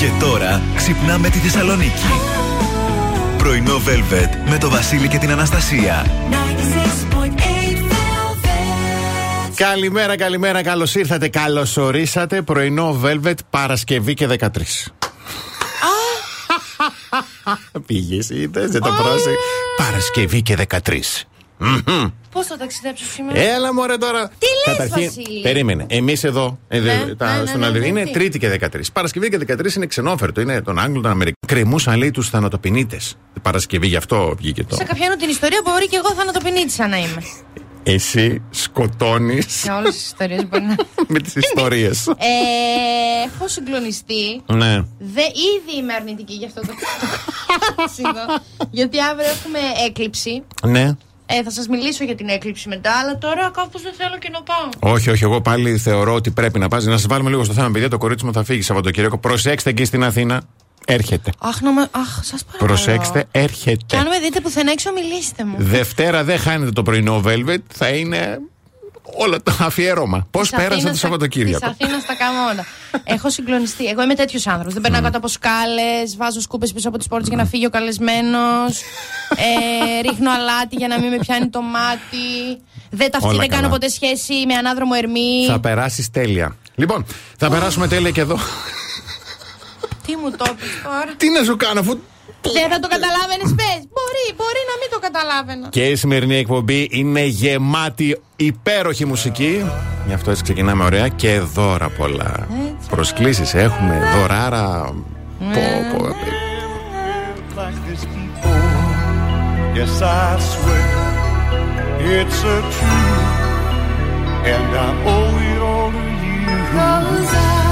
Και τώρα ξυπνάμε τη Θεσσαλονίκη. Πρωινό Velvet με το Βασίλη και την Αναστασία. Καλημέρα, καλημέρα, καλώς ήρθατε, καλώς ορίσατε. Πρωινό Velvet Παρασκευή και 13. Πήγες, είδες, δεν το πρόσεχε. Παρασκευή και 13. Πώς θα ταξιδέψω σήμερα; Έλα μωρέ τώρα. Τι λες, Βασίλη; Περίμενε. Εμείς εδώ, εδώ Ναι, τα, ναι, ναι, στον ναι, Αλβin, ναι, είναι τι; Τρίτη και 13. Παρασκευή και 13 είναι ξενόφερτο. Είναι των Άγγλων, των Αμερικανών. Κρεμούσαν λέει τους θανατοπινίτες. Παρασκευή, γι' αυτό βγήκε το. Σε κάποιον την ιστορία μπορεί και εγώ θανατοπινίτησα να είμαι. Εσύ σκοτώνει Σε όλες τις ιστορίες μπορεί να. με τις ιστορίες. Ε, έχω συγκλονιστεί. ναι. Δε, ήδη είμαι αρνητική για αυτό το καψίδο. Γιατί αύριο έχουμε έκλειψη. Ναι. Ε, θα σας μιλήσω για την έκλειψη μετά, αλλά τώρα κάπως δεν θέλω και να πάω. Όχι, όχι, εγώ πάλι θεωρώ ότι πρέπει να πας. Να σας βάλουμε λίγο στο θέμα, παιδιά. Το κορίτσι μου θα φύγει Σαββατοκύριακο. Προσέξτε εκεί στην Αθήνα. Έρχεται. Αχ, να με... Αχ, σας παρακαλώ. Προσέξτε, Και έρχεται. αν με δείτε πουθενά έξω, μιλήστε μου. Δευτέρα δεν χάνετε το πρωινό Velvet. Θα είναι όλο το αφιέρωμα. Πώς Της πέρασε Αθήνας το στα- Σαββατοκύριακο; Της Αθήνας τα κάνω όλα. Έχω συγκλονιστεί. Εγώ είμαι τέτοιος άνθρωπος. Δεν περνάω κάτω από σκάλες, βάζω σκούπες πίσω από τις πόρτες για να φύγει ο καλεσμένος. ε, ρίχνω αλάτι για να μην με πιάνει το μάτι. Δεν, ταυτί, Όλα δεν κάνω καλά. ποτέ σχέση με ανάδρομο ερμή. Θα περάσεις τέλεια. Λοιπόν, θα περάσουμε τέλεια και εδώ. Τι μου το πεις τώρα. Τι να σου κάνω, αφού. Δεν θα το καταλάβαινες, πες. Μπορεί, μπορεί να μην το καταλάβαινα. Και η σημερινή εκπομπή είναι γεμάτη υπέροχη μουσική. Γι' αυτό έτσι ξεκινάμε ωραία και δώρα πολλά. Προσκλήσεις έχουμε, δωράρα. Πω, πω. like this before. Yes, I swear it's a truth, and I owe it all to you.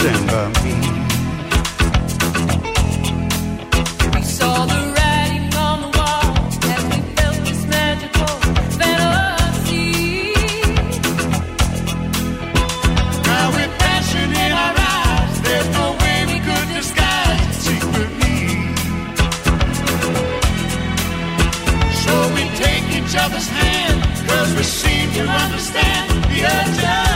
Stand by me. We saw the writing on the wall as we felt this magical fantasy. Now with passion in our eyes, there's no way we could disguise it secretly. So we take each other's hand, cause we seem to understand the urgency.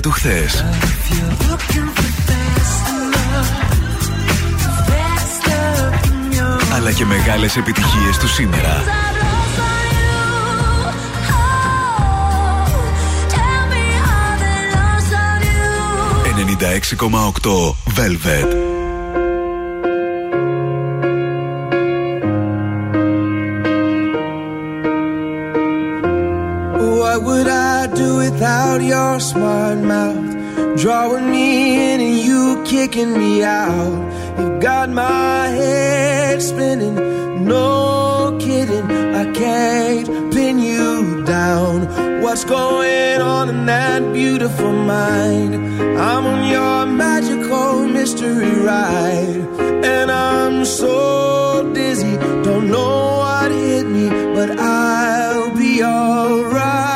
το χθες. Αλλά και μεγάλες επιτυχίες του σήμερα. 96,8 taking me out. You've got my head spinning. No kidding, I can't pin you down. What's going on in that beautiful mind? I'm on your magical mystery ride, and I'm so dizzy. Don't know what hit me, but I'll be alright.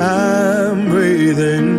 I'm breathing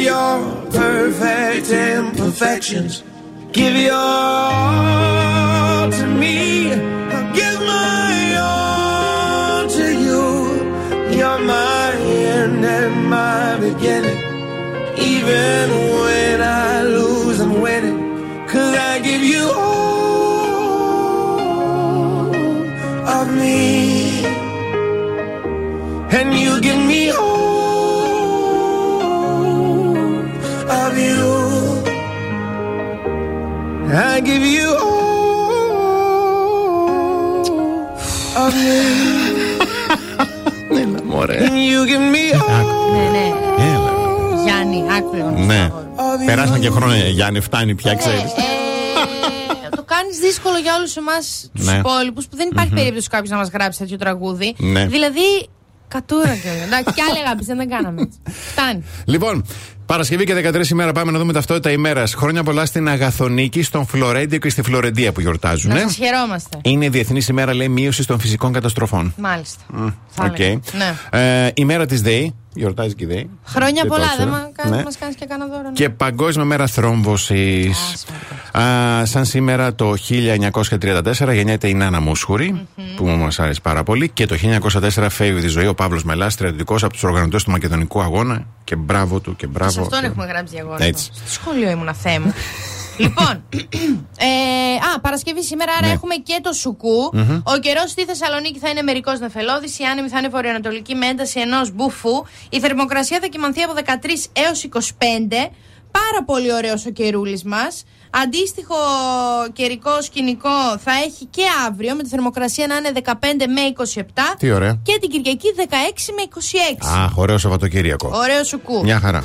your perfect imperfections. Give your all to me. I'll give my all to you. You're my end and my beginning. Even Έλα, μωρέ. And you give me all Ναι, ναι. Έλα. Γιάννη, άκου λίγο. να Ναι. σου πω. of you. Περάσαν και χρόνια, Γιάννη, φτάνει πια, Ε, ξέρεις. ε, το κάνεις δύσκολο για όλους εμάς τους Ναι. υπόλοιπους που δεν υπάρχει περίπτωση κάποιος να μας γράψει τέτοιο τραγούδι. Ναι. Δηλαδή, κατούρα και όλα. Εντάξει, κι άλλη αγάπης δεν κάναμε. έτσι. Φτάνει. Λοιπόν, Παρασκευή και 13 ημέρα πάμε να δούμε ταυτότητα ημέρας. Χρόνια πολλά στην Αγαθονίκη, στον Φλωρέντιο και στη Φλωρεντία που γιορτάζουν. Να σας χαιρόμαστε. Είναι Διεθνής ημέρα, λέει, μείωση των φυσικών καταστροφών. Μάλιστα. Θα Οκ. έλεγα. Ναι. Ε, ημέρα της ΔΕΗ, γιορτάζει και η ΔΕΗ. Χρόνια Και το πολλά. Δεν ήξερα. μα Ναι. μας κάνεις και κανένα δώρο. ναι. Και Παγκόσμια Μέρα Θρόμβωσης. Σαν σήμερα το 1934 γεννιέται η Νάνα Μούσχουρη, που μας άρεσε πάρα πολύ. Και το 1904 φεύγει τη ζωή ο Παύλος Μελάς, στρατιωτικός από τους οργανωτές του Μακεδονικού Αγώνα. Και μπράβο του και Σε μπράβο. αυτόν του. έχουμε γράψει διαγώνισμα. Έτσι. Στο σχολείο ήμουν Θεέ μου. λοιπόν, ε, α, Παρασκευή σήμερα, άρα Ναι. έχουμε και το σουκου Ο καιρός στη Θεσσαλονίκη θα είναι μερικός νεφελώδης, η άνεμη θα είναι βορειοανατολική με ένταση ενός μπουφού. Η θερμοκρασία θα κοιμανθεί από 13 έως 25. Πάρα πολύ ωραίος ο καιρούλης μας. Αντίστοιχο καιρικό σκηνικό θα έχει και αύριο με τη θερμοκρασία να είναι 15 με 27. Τι ωραία. Και την Κυριακή 16 με 26. Αχ, ωραίο Σαββατοκύριακο. Ωραίο σουκού. Μια χαρά.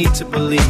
need to believe.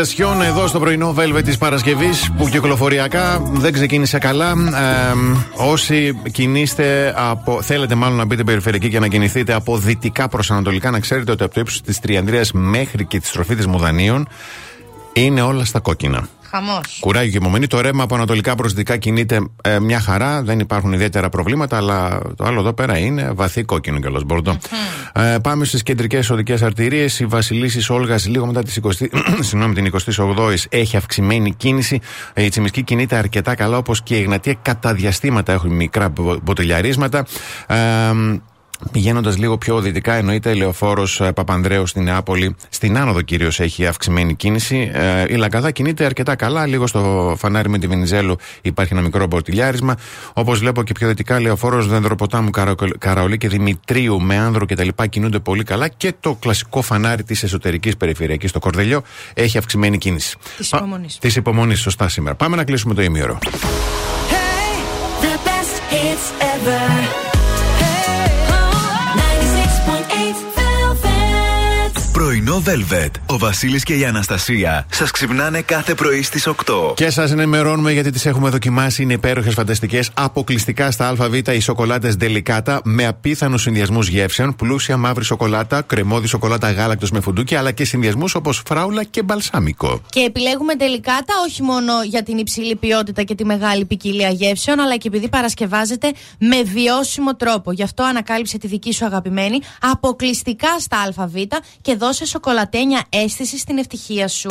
Αβεντούρα Obsession εδώ στο πρωινό Velvet της Παρασκευής που κυκλοφοριακά δεν ξεκίνησε καλά. Ε, όσοι κινείστε από. Θέλετε μάλλον να μπείτε περιφερειακή και να κινηθείτε από δυτικά προς ανατολικά, να ξέρετε ότι από το ύψος της Τριανδρίας μέχρι και τη στροφή της Μουδανίων είναι όλα στα κόκκινα. Χαμός. Κουράγιο και υπομονή. Το ρεύμα από ανατολικά προς δυτικά κινείται ε, μια χαρά. Δεν υπάρχουν ιδιαίτερα προβλήματα, αλλά το άλλο εδώ πέρα είναι βαθύ κόκκινο κιόλας μπορντό. Ε, πάμε στις κεντρικές οδικές αρτηρίες. Η Βασιλίση Όλγας, λίγο μετά τις 20, συγγνώμη, την 28η, έχει αυξημένη κίνηση. Ε, η Τσιμισκή κινείται αρκετά καλά, όπως και η Εγνατία κατά διαστήματα έχουν μικρά μπο- μποτελιαρίσματα. Ε, Πηγαίνοντας λίγο πιο δυτικά, εννοείται λεωφόρος Παπανδρέου στην Νεάπολη. Στην άνοδο κυρίως έχει αυξημένη κίνηση. Ε, η Λαγκαδά κινείται αρκετά καλά. Λίγο στο φανάρι με τη Βενιζέλου υπάρχει ένα μικρό μποτιλιάρισμα. Όπως βλέπω και πιο δυτικά, λεωφόρος Δεντροποτάμου Καραοκ- Καραολί και Δημητρίου με άνδρο κτλ. κινούνται πολύ καλά. Και το κλασικό φανάρι της εσωτερικής περιφερειακής, το Κορδελιό, έχει αυξημένη κίνηση. Της υπομονής. Της υπομονής, σωστά σήμερα. Πάμε να κλείσουμε το ημίωρο. The best hits ever. Velvet. Ο Βασίλης και η Αναστασία σας ξυπνάνε κάθε πρωί στις 8. Και σας ενημερώνουμε γιατί τις έχουμε δοκιμάσει. Είναι υπέροχες, φανταστικές. Αποκλειστικά στα ΑΒ οι σοκολάτες Delicato με απίθανους συνδυασμούς γεύσεων. Πλούσια μαύρη σοκολάτα, κρεμόδι σοκολάτα γάλακτος με φουντούκι, αλλά και συνδυασμούς όπως φράουλα και μπαλσάμικο. Και επιλέγουμε τελικά τα όχι μόνο για την υψηλή ποιότητα και τη μεγάλη ποικιλία γεύσεων, αλλά και επειδή παρασκευάζεται με βιώσιμο τρόπο. Γι' αυτό ανακάλυψε τη δική σου αγαπημένη αποκλειστικά στα ΑΒ και δώσε σοκολατένια αίσθηση στην ευτυχία σου.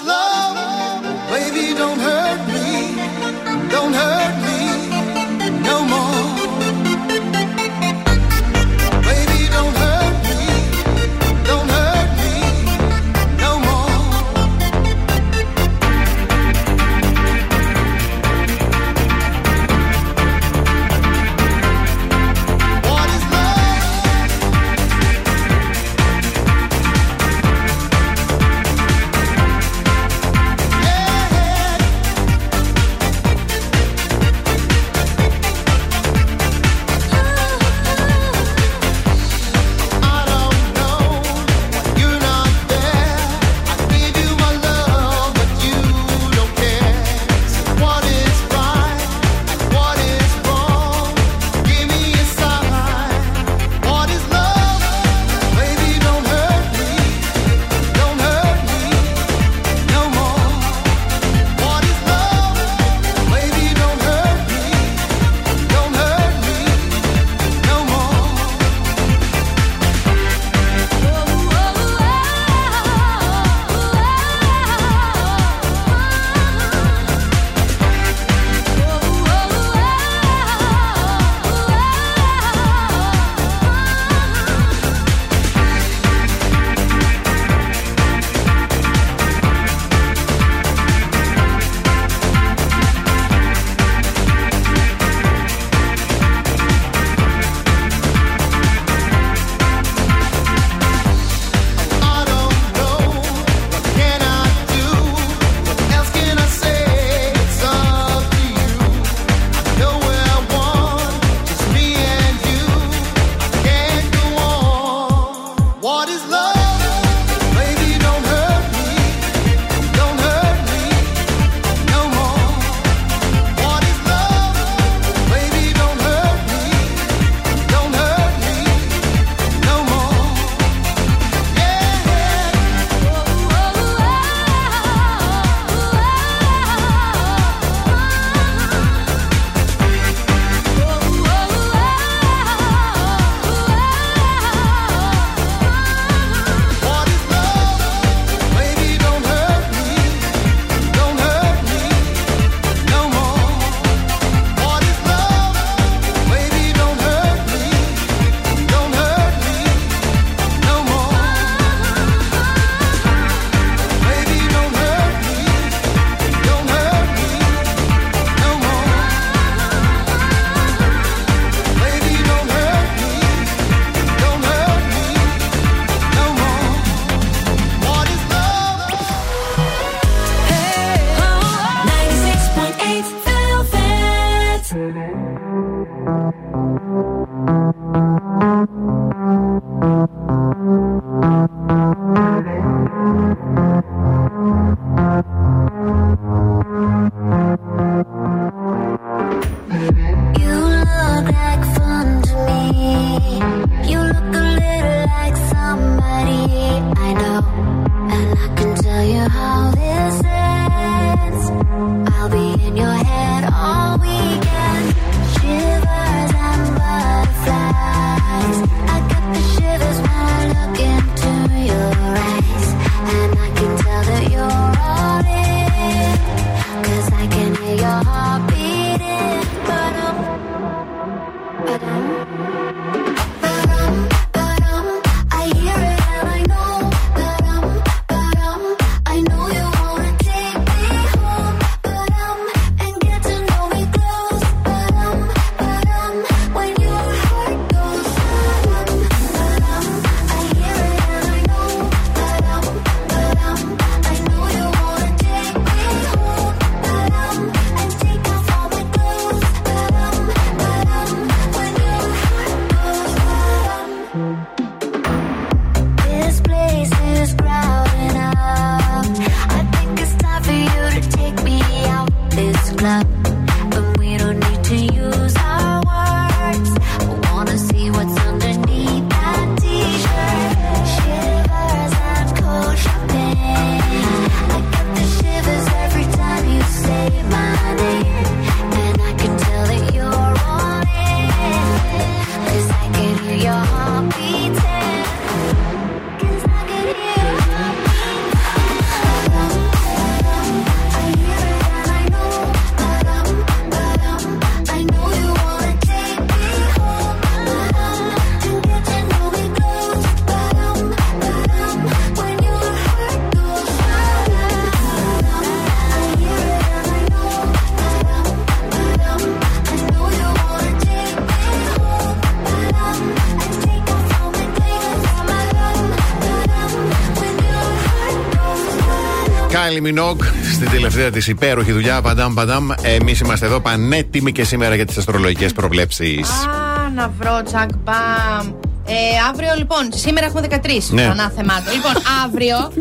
Kylie Minogue στην τελευταία της υπέροχη δουλειά. Παντάμ, παντάμ. Εμείς είμαστε εδώ πανέτοιμοι και σήμερα για τις αστρολογικές προβλέψεις. Α, να βρω, τσακ, μπαμ. Ε, αύριο λοιπόν, σήμερα έχουμε 13 Ναι. το ανάθεμά του. Λοιπόν, αύριο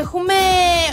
έχουμε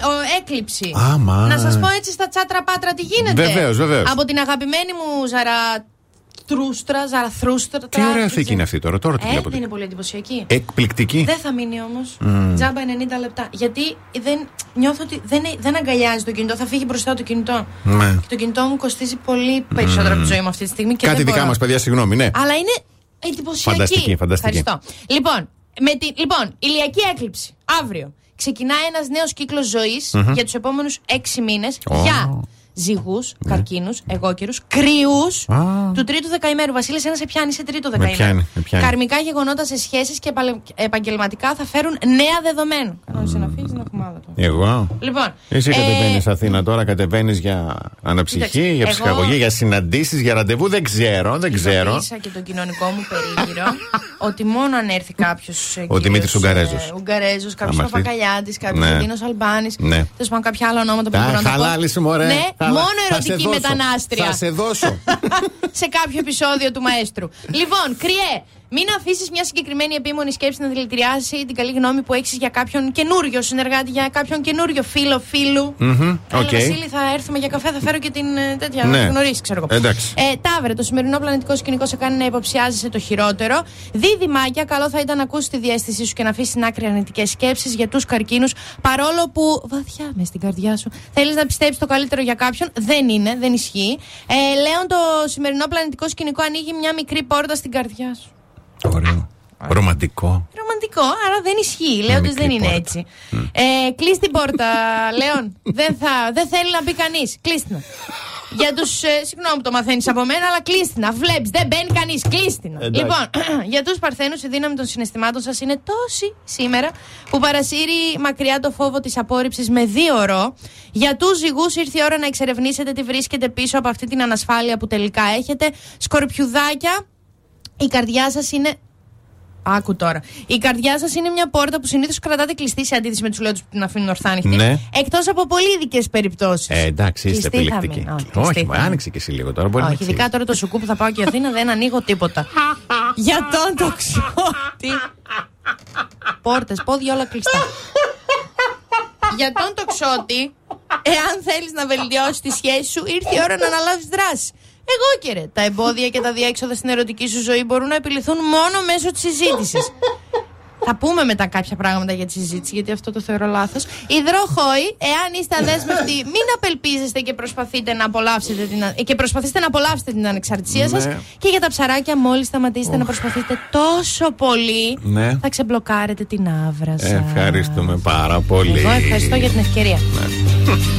ο, έκλειψη. Άμα. Να σας πω έτσι στα τσάτρα πάτρα τι γίνεται. Βεβαίως, βεβαίως. Από την αγαπημένη μου Ζαρατρούστρα, Ζαραθρούστρα. Τι ωραία θήκη είναι αυτή τώρα, τώρα τη Ε, βλέπω. δεν είναι πολύ εντυπωσιακή. Εκπληκτική. Δεν θα μείνει όμως. Μμμ. Τζάμπα 90 λεπτά. Γιατί δεν, νιώθω ότι δεν, δεν αγκαλιάζει το κινητό. Θα φύγει μπροστά το κινητό. Ναι. Και το κινητό μου κοστίζει πολύ περισσότερο από τη ζωή μου αυτή τη στιγμή. Και Κάτι δεν δικά μπορώ. μας, παιδιά, συγγνώμη, ναι. Αλλά είναι εντυπωσιακή. Φανταστική, φανταστική. Ευχαριστώ. Λοιπόν, με τη, λοιπόν, ηλιακή έκλειψη. Αύριο. Ξεκινάει ένας νέος κύκλος ζωής Μμμ. για τους επόμενους έξι μήνες Ω. Ναι. για ζυγούς, καρκίνους, εγώκερους, κρυού Α. του τρίτου δεκαημέρου. Βασίλης, ένας σε πιάνει σε τρίτο Με δεκαημέρο. πιάνει, με πιάνει. Καρμικά γεγονότα σε σχέσεις και επαλε- επαγγελματικά θα φέρουν νέα δεδομένα. Κανόνισε να φύγεις την εβδομάδα του. Εγώ; Λοιπόν, Εσύ ε, κατεβαίνεις Αθήνα τώρα, κατεβαίνεις για αναψυχή, Κοίταξε, για εγώ- ψυχαγωγή, για συναντήσεις, για ραντεβού. Δεν ξέρω, δεν ξέρω. Ειδοποίησα και τον κοινωνικό μου περίγυρο ότι μόνο αν έρθει κάποιος. Ο Δημήτρης Ουγγαρέζος. Ουγγαρέζος, κάποιος Άμα έρθει. Παπακαλιάτης, κάποιος Ναι. Δίνο Αλμπάνης. Ναι. Τέλος πάντων, κάποια άλλα ονόματα που Α, μπορώ να τα πω. χαλάλη σου, μωρέ. Ναι, Χαλα- μόνο θα σε ερωτική δώσω. μετανάστρια. Θα σε δώσω. σε κάποιο επεισόδιο του Μαέστρου. λοιπόν, κρυέ, μην αφήσεις μια συγκεκριμένη επίμονη σκέψη να δηλητηριάσει την καλή γνώμη που έχεις για κάποιον καινούριο συνεργάτη, για κάποιον καινούριο φίλο φίλου. Μμμ, Έλα, οκ. Βασίλη, θα έρθουμε για καφέ, θα φέρω και την ε, τέτοια. Ναι. Να τη γνωρίσει, ξέρω εγώ. Εντάξει. Ε, ταύρε, το σημερινό πλανητικό σκηνικό σε κάνει να υποψιάζεσαι το χειρότερο. Διδυμάκια, καλό θα ήταν να ακούσεις τη διαίσθησή σου και να αφήσεις στην άκρη αρνητικές σκέψεις για τους καρκίνους. Παρόλο που βαθιά μες στην καρδιά σου θέλεις να πιστέψεις το καλύτερο για κάποιον, δεν είναι, δεν ισχύει. Ε, Λέων, το σημερινό πλανητικό σκηνικό ανοίγει μια μικρή πόρτα στην καρδιά σου. Ωραίο. Ρομαντικό. Ρομαντικό, άρα δεν ισχύει. Λέοντε μικρή δεν είναι πόρτα. έτσι. Ε, κλείς την πόρτα, Λέων. δεν, θα, δεν θέλει να μπει κανείς. Κλείστηνα. Για τους. Ε, συγγνώμη που το μαθαίνεις από μένα, αλλά κλείστηνα. Βλέπεις, δεν μπαίνει κανείς. Κλείστηνα. Εντάξει. Λοιπόν, για τους Παρθένους, η δύναμη των συναισθημάτων σας είναι τόση σήμερα που παρασύρει μακριά το φόβο της απόρριψης με δύο ρο. Για τους ζυγούς ήρθε η ώρα να εξερευνήσετε τι βρίσκεται πίσω από αυτή την ανασφάλεια που τελικά έχετε. Σκορπιουδάκια, η καρδιά σας είναι Άκου τώρα. Η καρδιά σας είναι μια πόρτα που συνήθως κρατάτε κλειστή σε αντίθεση με τους λόγου που την αφήνουν ορθά ανοιχτή. Ναι. Εκτός από πολύ ειδικές περιπτώσεις. Ε, εντάξει, είστε Κλειστή θα επιλεκτικοί. μείνω. Όχι, Όχι, κλειστή μα θα άνοιξε και εσύ λίγο τώρα. Μπορεί να Όχι, ειδικά τώρα το σουκού που θα πάω και Αθήνα δεν ανοίγω τίποτα. Για τον τοξότη. Πόρτες, πόδια όλα κλειστά. Για τον τοξότη, εάν θέλεις να βελτιώσεις τη σχέση σου, ήρθε η ώρα να αναλάβεις δράση. Εγώ και ρε. Τα εμπόδια και τα διέξοδα στην ερωτική σου ζωή μπορούν να επιληθούν μόνο μέσω της συζήτησης. Θα πούμε μετά κάποια πράγματα για τη συζήτηση, γιατί αυτό το θεωρώ λάθος. Υδροχόη, εάν είστε αδέσμευτοι, μην απελπίζεστε και προσπαθείτε να απολαύσετε την, α- και προσπαθείτε να απολαύσετε την ανεξαρτησία Ναι. σας. Και για τα ψαράκια, μόλις σταματήσετε να προσπαθείτε τόσο πολύ, Ναι. θα ξεμπλοκάρετε την άβρα σα. Ευχαριστούμε πάρα πολύ. Εγώ ευχαριστώ για την ευκαιρία. Take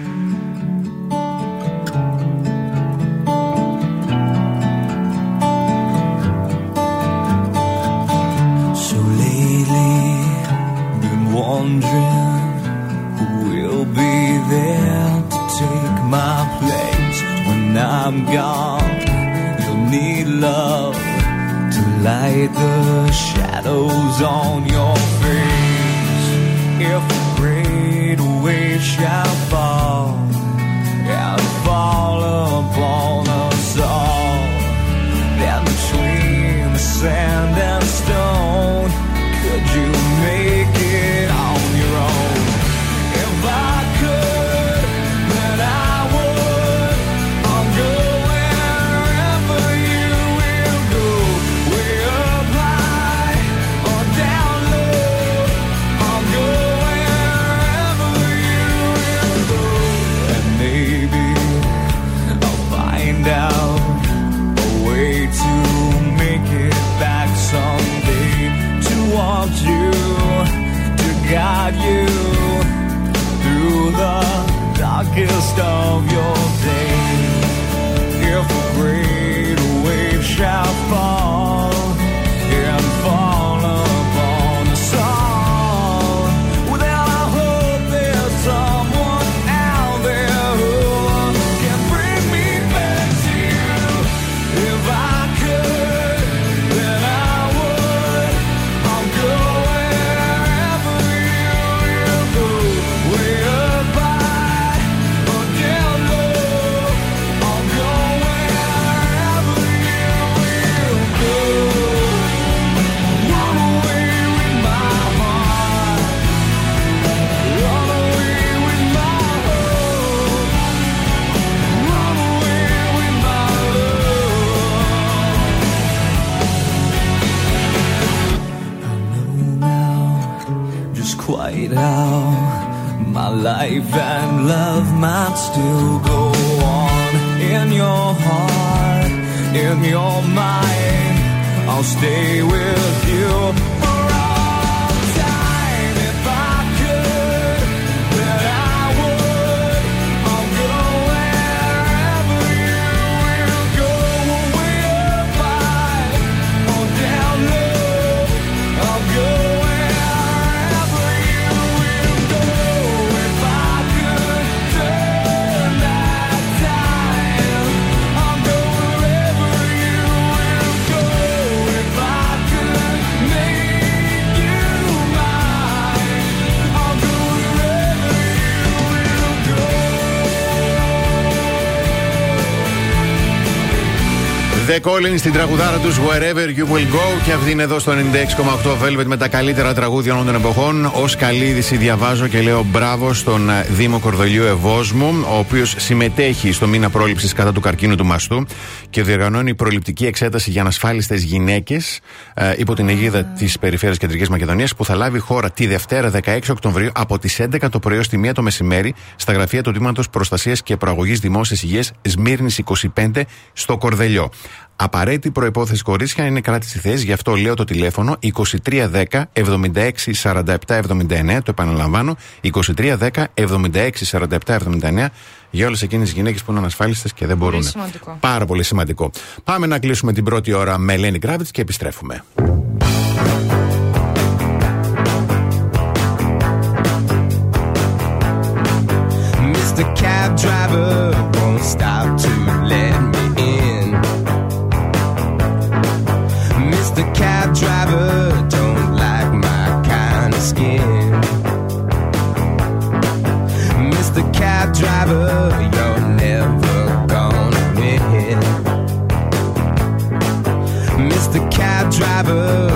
The Calling στην τραγουδάρα τους Wherever You Will Go και αυτή είναι εδώ στο 96,8 Velvet με τα καλύτερα τραγούδια όλων των εποχών. Ω καλή είδηση διαβάζω και λέω μπράβο στον ε, Δήμο Κορδολιού Ευόσμου, ο οποίος συμμετέχει στο μήνα πρόληψης κατά του καρκίνου του μαστού και διοργανώνει προληπτική εξέταση για ανασφάλιστες γυναίκες ε, υπό την αιγίδα της Περιφέρειας Κεντρικής Μακεδονίας που θα λάβει χώρα τη Δευτέρα 16 Οκτωβρίου από τις 11 το πρωί ως τη 1 το μεσημέρι στα γραφεία του Τμήματος Προστασίας και Προαγωγής Δημόσιας Υγείας Σμύρνης 25 στο Κορδελιό. Απαραίτητη προπόθεση κορίτσια είναι κράτηση θέσης, γι' αυτό λέω το τηλέφωνο 2310 76 47 79. Το επαναλαμβάνω, 2310 76 47 79 για όλες εκείνες τις γυναίκες που είναι ανασφάλιστες και δεν μπορούν. σημαντικό. Πάρα πολύ σημαντικό. Πάμε να κλείσουμε την πρώτη ώρα με Ελένη Κράβιτς και επιστρέφουμε. Mr. Cab Driver won't stop to Driver,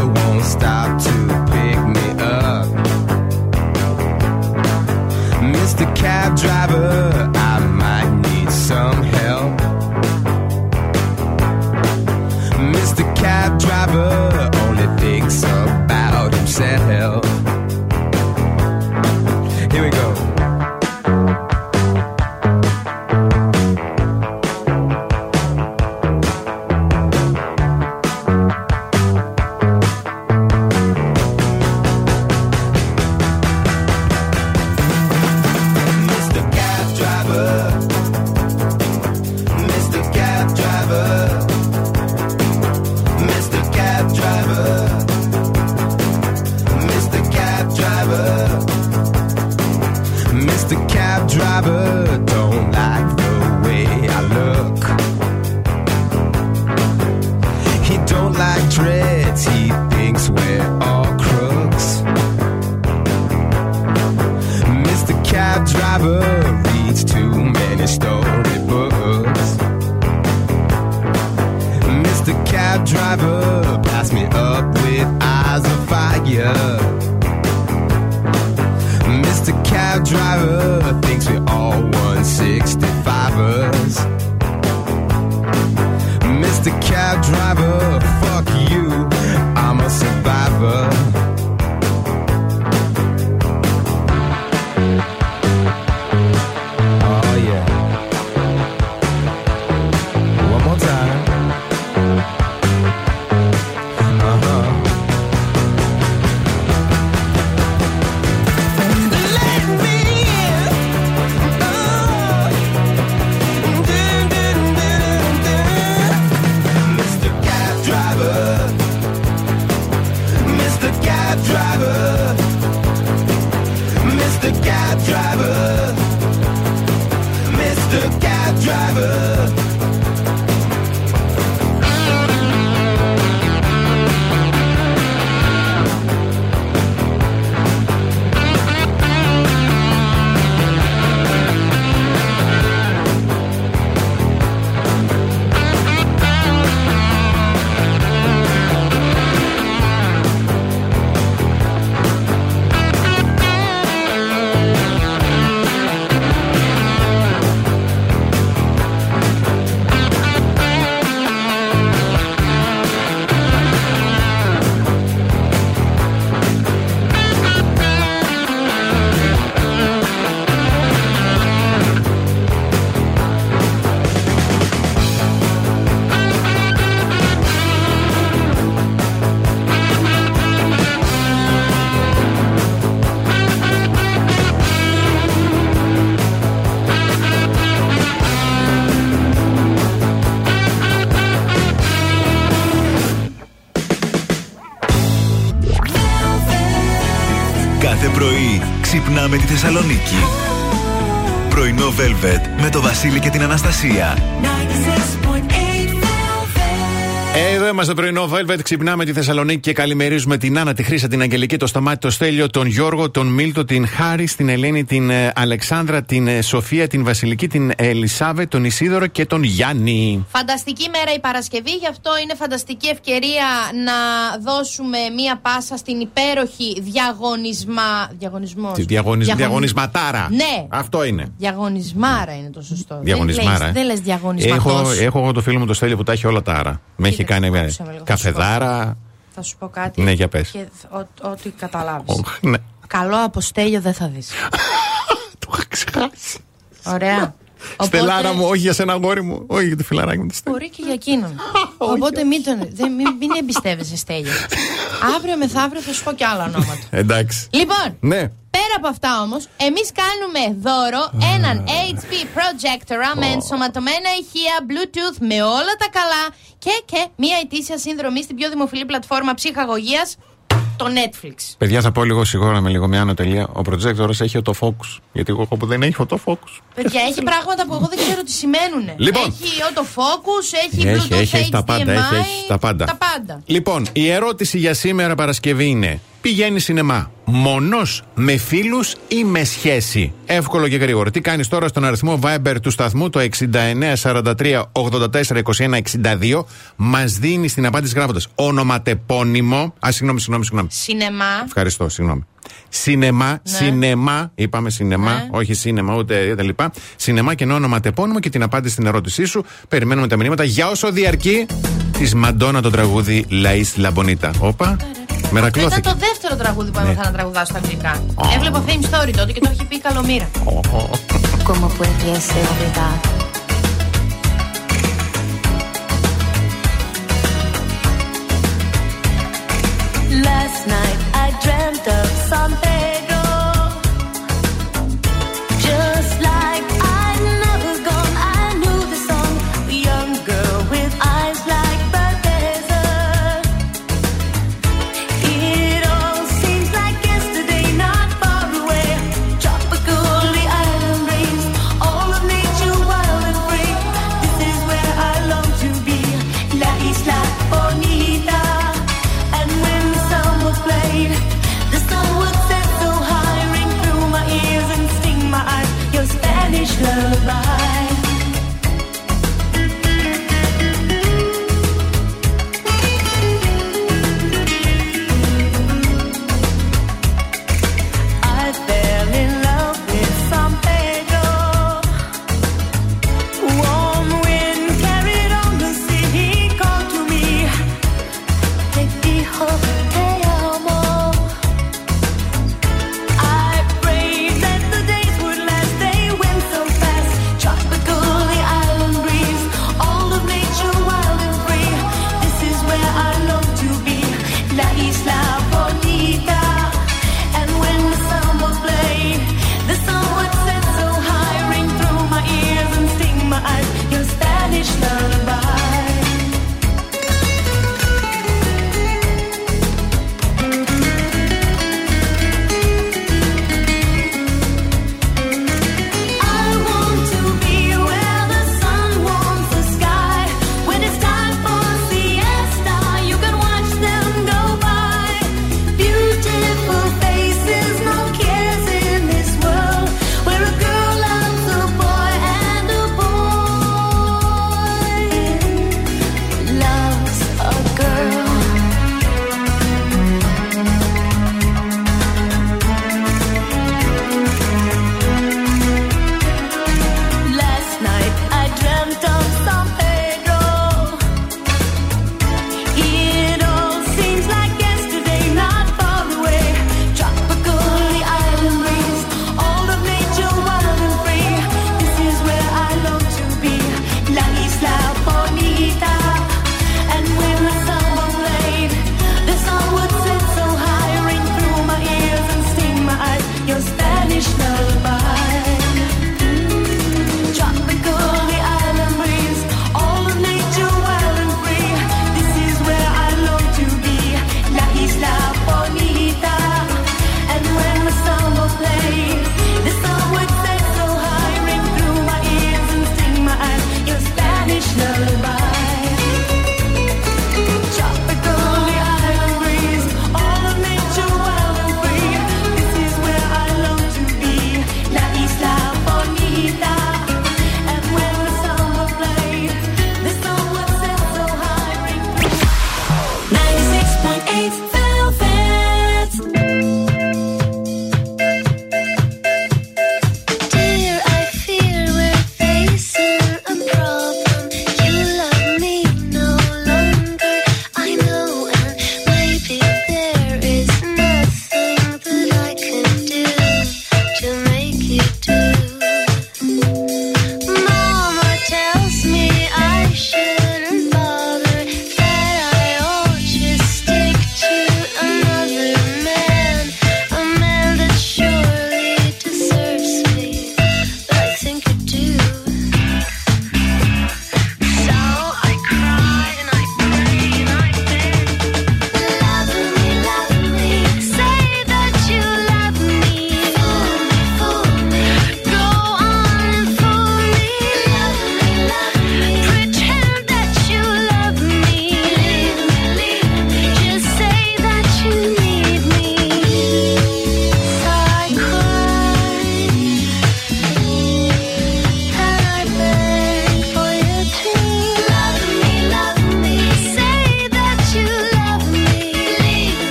Driver, ξυπνάμε τη Θεσσαλονίκη. Πρωινό Velvet με το Βασίλη και την Αναστασία. Εδώ Εδώ είμαστε πρωινό Velvet. Ξυπνάμε τη Θεσσαλονίκη και καλημερίζουμε την Άννα, τη Χρήσα, την Αγγελική, το Σταμάτη, το Στέλιο, τον Γιώργο, τον Μίλτο, την Χάρη, την Ελένη, την ε, Αλεξάνδρα, την ε, Σοφία, την Βασιλική, την Ελισάβε, τον Ισίδωρο και τον Γιάννη. Φανταστική μέρα η Παρασκευή, γι' αυτό είναι φανταστική ευκαιρία να δώσουμε μία πάσα στην υπέροχη διαγωνισμά. Διαγωνισμός. Τη διαγωνισ... Διαγωνισματάρα. Ναι. Αυτό είναι. Διαγωνισμάρα είναι το σωστό. Διαγωνισμάρα. Δεν λες, ε. δεν λες διαγωνισματός. Έχω, έχω εγώ το φίλο μου το Στέλιο που τα έχει όλα τα άρα. Με έχει κάνει ε, άκουσε με λίγο, θα καφεδάρα. Θα σου πω κάτι. Ναι, για πες. Και ό- ό,τι καταλάβεις. Οχ, ναι. Καλό αποστέλιο δεν θα δεις. Το είχα ξεχάσει. Ωραία. Στελάρα μου, όχι για σένα αγόρι μου. Όχι για το φιλαράκι μου. το Στέλιο. Μπορεί και για εκείνον. Οπότε μην, τον, δεν, μην, μην εμπιστεύεσαι, Στέλιο. Αύριο μεθαύριο θα σου πω και άλλα ονόματα. Εντάξει. Λοιπόν, Ναι. Πέρα από αυτά όμως, εμείς κάνουμε δώρο έναν HP projector με ενσωματωμένα ηχεία, Bluetooth με όλα τα καλά και, και μία ετήσια συνδρομή στην πιο δημοφιλή πλατφόρμα ψυχαγωγίας, το Netflix. Παιδιά, θα πω λίγο σιγόρα με λίγο μια άνω τελεία. Ο projector έχει autofocus. Γιατί εγώ έχω που δεν έχει autofocus. Παιδιά, έχει πράγματα που εγώ δεν ξέρω τι σημαίνουν. Λοιπόν. Έχει autofocus, έχει, Έχει, Bluetooth, έχει, έχει τα HDMI, πάντα, έχει, έχει τα πάντα. Τα πάντα. Λοιπόν, η ερώτηση για σήμερα Παρασκευή είναι: Πηγαίνει σινεμά μόνος με φίλους ή με σχέση; Εύκολο και γρήγορο. Τι κάνεις τώρα στον αριθμό Viber του σταθμού το 6943 84 21 62. Μας δίνεις την απάντηση γράφοντας ονοματεπώνυμο. Α, συγγνώμη, συγγνώμη, συγγνώμη. Σινεμά. Ευχαριστώ, συγγνώμη. Σινεμά, σινεμά, είπαμε σινεμά, Ναι. όχι σίνεμα ούτε τα λοιπά. Σινεμά και ενώ ονοματεπώνυμο και την απάντηση στην ερώτησή σου. Περιμένουμε τα μηνύματα για όσο διαρκεί της Μαντόνα το τραγούδι Λαή Λαμπονίτα. Όπα, Αυτό ήταν μερακλώθηκε. το δεύτερο τραγούδι που έμαθα να τραγουδάω στα αγγλικά. Έβλεπα Fame Story τότε και το έχει πει καλομήρα. ¿Cómo puede ser verdad? Last night I dreamt of San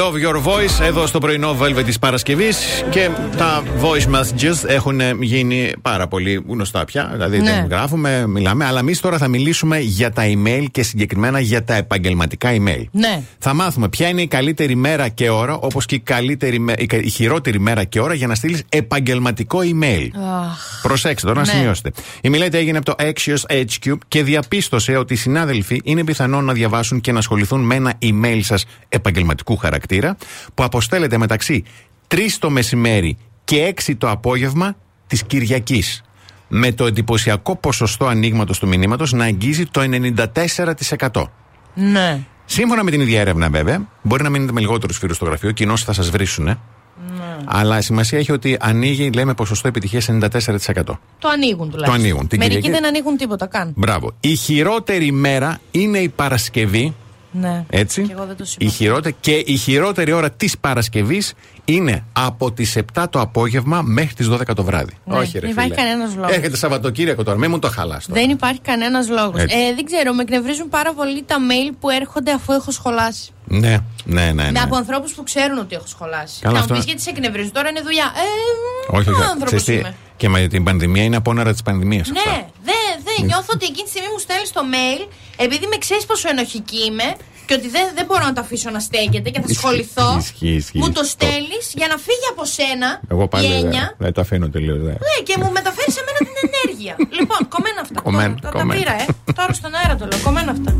Love Your Voice εδώ στο πρωινό Velvet της Παρασκευής και τα voice messages έχουν γίνει πάρα πολύ γνωστά πια. Δηλαδή Ναι. δεν γράφουμε, μιλάμε, αλλά εμείς τώρα θα μιλήσουμε για τα email και συγκεκριμένα για τα επαγγελματικά email. Ναι. Θα μάθουμε ποια είναι η καλύτερη μέρα και ώρα, όπως και η, καλύτερη, με- η κα- η χειρότερη μέρα και ώρα για να στείλεις επαγγελματικό email. Αχ. Προσέξτε τώρα να Ναι. σημειώσετε. Η μελέτη έγινε από το Axios HQ και διαπίστωσε ότι οι συνάδελφοι είναι πιθανόν να διαβάσουν και να ασχοληθούν με ένα email σας επαγγελματικού χαρακτήρα που αποστέλλεται μεταξύ 3 το μεσημέρι και 6 το απόγευμα της Κυριακής. Με το εντυπωσιακό ποσοστό ανοίγματος του μηνύματος να αγγίζει το 94%. Ναι. Σύμφωνα με την ίδια έρευνα, βέβαια, μπορεί να μείνετε με λιγότερους φίλου στο γραφείο, κοινώς θα σας βρίσουν. Ναι. Αλλά σημασία έχει ότι ανοίγει, λέμε, ποσοστό επιτυχίας 94%. Το ανοίγουν τουλάχιστον. ανοίγουν. Την Μερικοί Κυριακή- δεν ανοίγουν τίποτα καν. Μπράβο. Η χειρότερη μέρα είναι η Παρασκευή. Ναι. Έτσι. Και εγώ δεν το η συμπαθώ. χειρότερη, και η χειρότερη ώρα της Παρασκευής είναι από τις 7 το απόγευμα μέχρι τις 12 το βράδυ. Ναι, Όχι, ρε δεν υπάρχει φίλε. κανένας λόγος. Έρχεται Σαββατοκύριακο τώρα, μην μου το χαλάς. Δεν υπάρχει κανένας λόγος. Έτσι. Ε, δεν ξέρω, με εκνευρίζουν πάρα πολύ τα mail που έρχονται αφού έχω σχολάσει. Ναι, ναι, ναι. ναι. Από ανθρώπους που ξέρουν ότι έχω σχολάσει. Καλά, να αυτό- μου πει γιατί σε εκνευρίζουν, τώρα είναι δουλειά. Ε, Όχι, όχι. άνθρωπος Ξέρεις τι, είμαι. Και με την πανδημία είναι απόνερα της πανδημίας. Ναι, δεν δε, νιώθω ότι εκείνη τη στιγμή μου στέλνεις το mail επειδή με ξέρεις πόσο ενοχική είμαι και ότι δεν, δεν μπορώ να το αφήσω να στέκεται και θα Ισχύει, ασχοληθώ. ισχύει, ισχύει. Μου το στέλνει για να φύγει από σένα Εγώ πάλι η δεν έννοια. δεν το αφήνω τελείως. Ναι, και μου μεταφέρεις σε μένα την ενέργεια. λοιπόν, κομμένα αυτά. Κομμένο, τα, τα κομμένο. πήρα, ε. Τώρα στον αέρα το λέω. Κομμένα αυτά.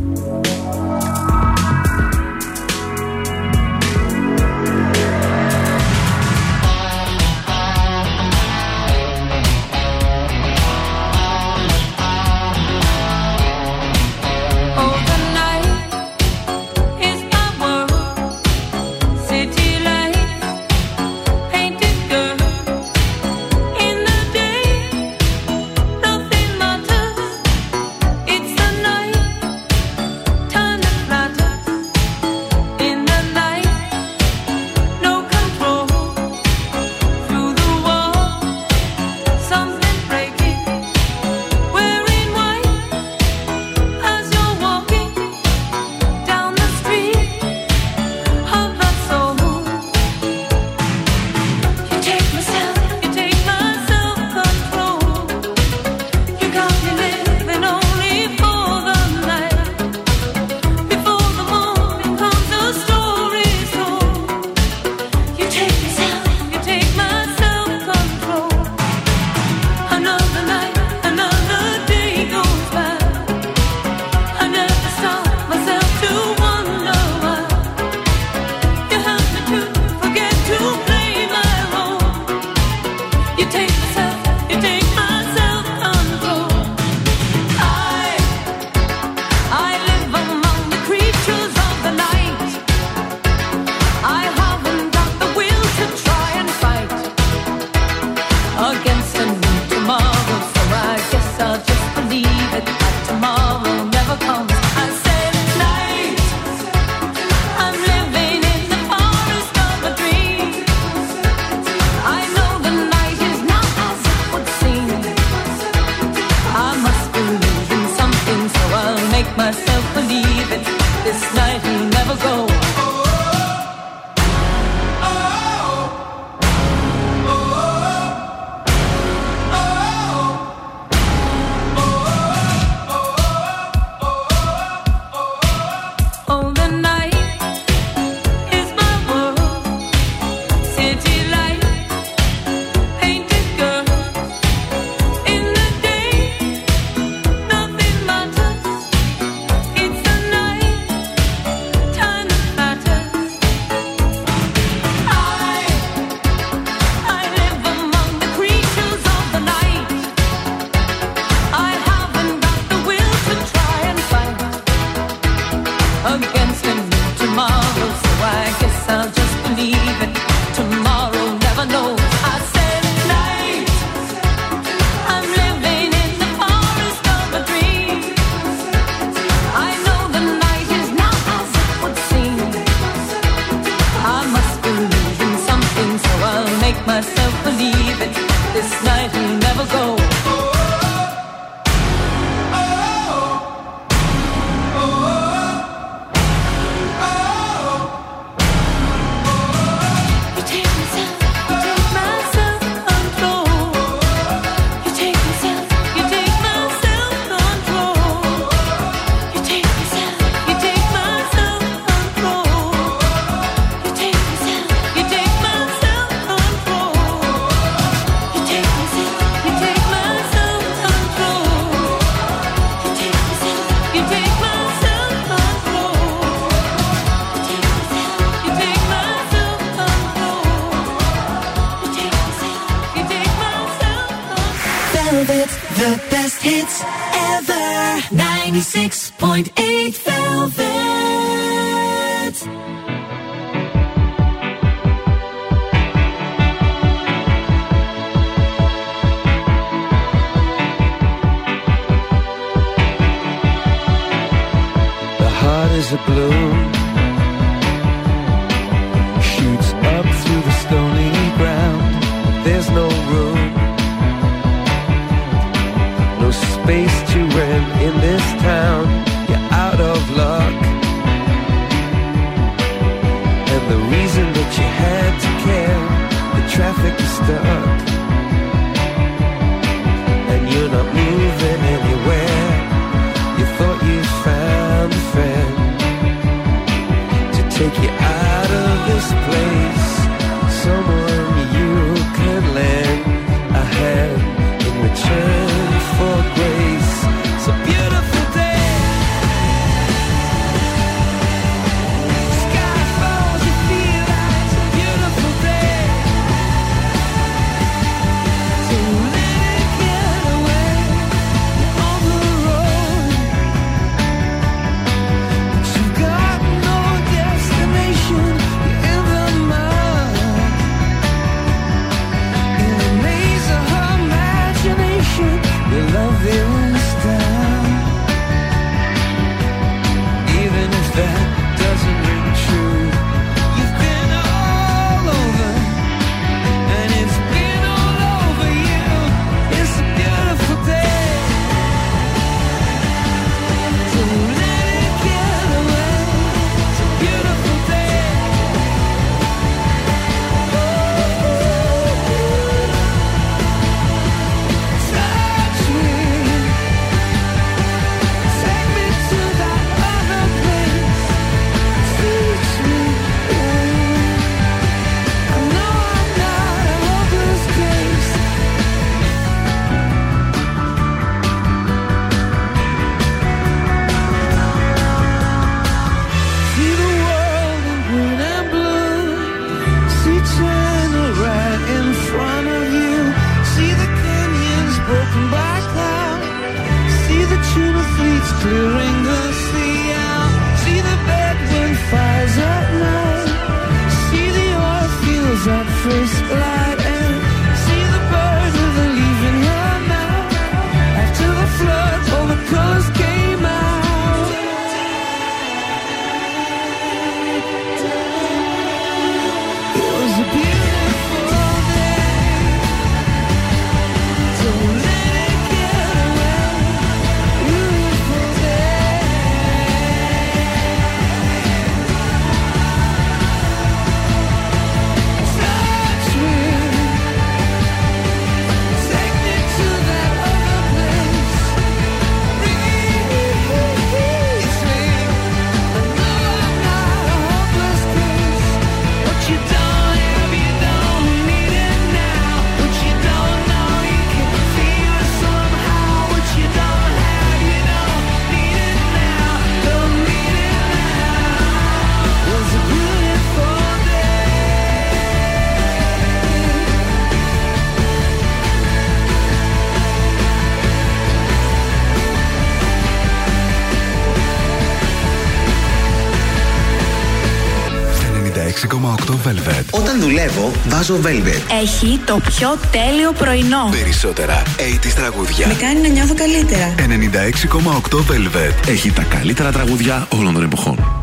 Βάζω Velvet. Έχει το πιο τέλειο πρωινό. Περισσότερα 80s τραγούδια. Με κάνει να νιώθω καλύτερα. 96,8 Velvet. Έχει τα καλύτερα τραγούδια όλων των εποχών.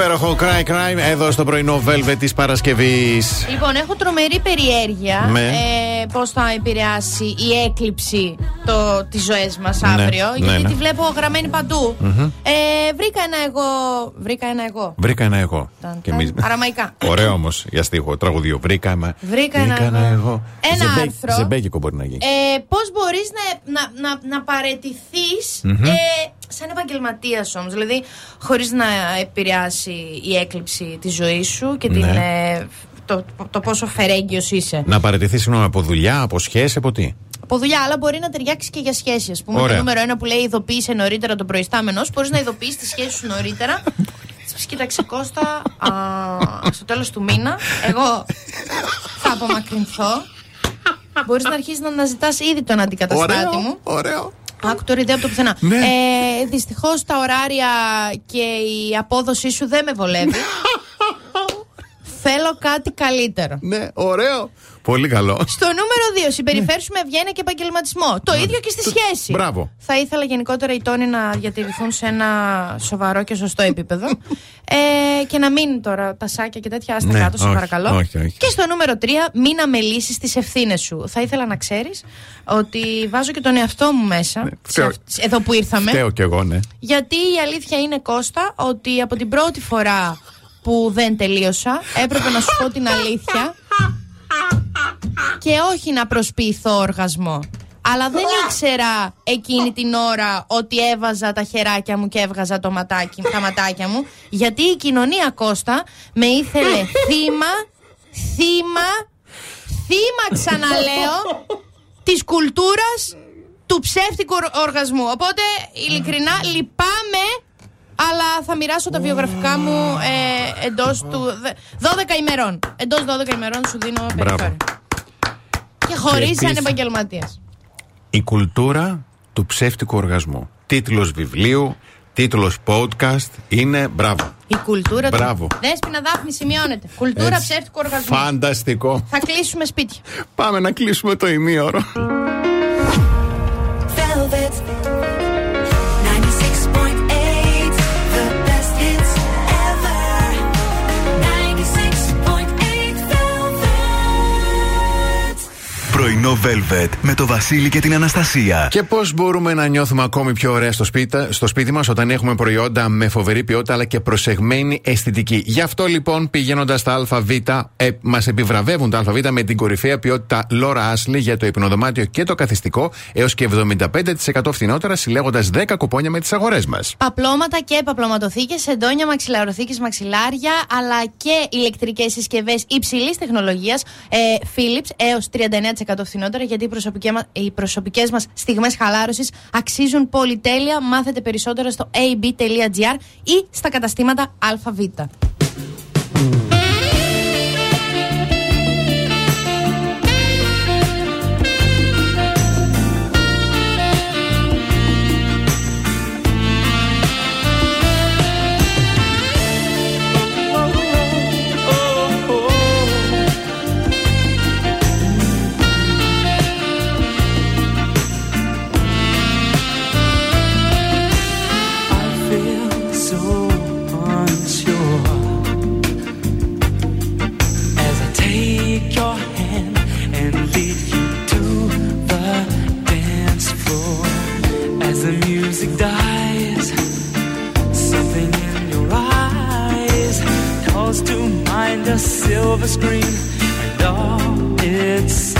Υπέροχο Cry Crime εδώ στο πρωινό Velvet της Παρασκευής. Λοιπόν, έχω τρομερή περιέργεια Ναι. ε, πώς θα επηρεάσει η έκλειψη το, τις ζωές μας Ναι, αύριο. ναι, γιατί ναι. τη βλέπω γραμμένη παντού. Μμμ. Ε, βρήκα ένα εγώ. Βρήκα ένα εγώ. Βρήκα ένα εγώ. Ταν, Και ταν. εμείς- Αραμαϊκά. Ωραίο όμως για στίχο, τραγουδίο. Βρήκα, μα... Βρήκα ένα εγώ. Ένα Ζεμπέ- άρθρο. Ζεμπέκικο μπορεί να γίνει. Ε, Πώς μπορείς να, να, να, να παρετηθείς Μμμ. ε, σαν επαγγελματία όμως. Δηλαδή, χωρίς να επηρεάσει η έκλειψη της ζωής σου και την, Ναι. ε, το, το πόσο φερέγγιος είσαι. Να παραιτηθεί συγγνώμη από δουλειά, από σχέση, από τι; Από δουλειά, αλλά μπορεί να ταιριάξει και για σχέση. Α πούμε, Ωραία. το νούμερο ένα που λέει ειδοποίησε νωρίτερα τον προϊστάμενο σου, μπορείς να ειδοποιήσεις τη σχέση σου νωρίτερα. Της πεις, κοίταξε Κώστα, α, στο τέλος του μήνα, εγώ θα απομακρυνθώ. Μπορείς να αρχίσεις να αναζητάς ήδη τον αντικαταστάτη Ωραίο, μου. Ωραίο. Άκου τώρα ιδέα από το πουθενά. Ναι. Ε, Δυστυχώς τα ωράρια και η απόδοσή σου δεν με βολεύει. Θέλω κάτι καλύτερο. Ναι, ωραίο. Πολύ καλό. Στο νούμερο 2, συμπεριφέρου με ευγένεια και επαγγελματισμό. Το ίδιο και στη σχέση. Μπράβο. Θα ήθελα γενικότερα οι τόνοι να διατηρηθούν σε ένα σοβαρό και σωστό επίπεδο. ε, και να μην τώρα τα σάκια και τέτοια άστα Ναι, κάτω, σε όχι, παρακαλώ. όχι, όχι. Και στο νούμερο 3, μην αμελήσεις τις ευθύνες σου. Θα ήθελα να ξέρεις ότι βάζω και τον εαυτό μου μέσα. σε φταίω. αυτ- εδώ που ήρθαμε. Φταίω κι εγώ, ναι. Γιατί η αλήθεια είναι, Κώστα, ότι από την πρώτη φορά που δεν τελείωσα, έπρεπε να σου πω την αλήθεια και όχι να προσποιηθώ οργασμό. Αλλά δεν ήξερα εκείνη την ώρα ότι έβαζα τα χεράκια μου και έβγαζα το ματάκι, τα ματάκια μου. Γιατί η κοινωνία Κώστα με ήθελε θύμα, θύμα, θύμα ξαναλέω της κουλτούρας του ψεύτικου ορ- οργασμού. Οπότε, ειλικρινά, λυπάμαι, αλλά θα μοιράσω τα βιογραφικά μου ε, εντός του. δε- 12 ημερών. Εντός 12 ημερών σου δίνω περιθώριο. Και χωρίς Και επίσης- ανεπαγγελματίας. Η κουλτούρα του ψεύτικου οργασμού. Τίτλος βιβλίου, τίτλος podcast είναι μπράβο. Η κουλτούρα Μπράβο. του. Δέσποινα Δάφνη, σημειώνεται. Κουλτούρα Έτσι. ψεύτικου οργασμού. Φανταστικό. Θα κλείσουμε σπίτια. Πάμε να κλείσουμε το ημίωρο. Πρωινό Velvet με το Βασίλη και την Αναστασία. Και πώς μπορούμε να νιώθουμε ακόμη πιο ωραία στο σπίτι, στο σπίτι μας όταν έχουμε προϊόντα με φοβερή ποιότητα αλλά και προσεγμένη αισθητική. Γι' αυτό λοιπόν πηγαίνοντας στα ΑΒ, ε, μας επιβραβεύουν τα ΑΒ με την κορυφαία ποιότητα Laura Ashley για το υπνοδωμάτιο και το καθιστικό έως και 75% φθηνότερα συλλέγοντας 10 κουπόνια με τις αγορές μας. Παπλώματα και παπλωματοθήκες, εντόνια μαξιλαροθήκες, μαξιλάρια, αλλά και ηλεκτρικές συσκευές υψηλής τεχνολογίας. Ε, Philips έως 39% φθηνότερα, γιατί οι, προσωπικές μα- οι προσωπικές μας στιγμές χαλάρωσης αξίζουν πολυτέλεια. Μάθετε περισσότερο στο ab.gr ή στα καταστήματα ΑΒ. Calls to mind a silver screen. And all its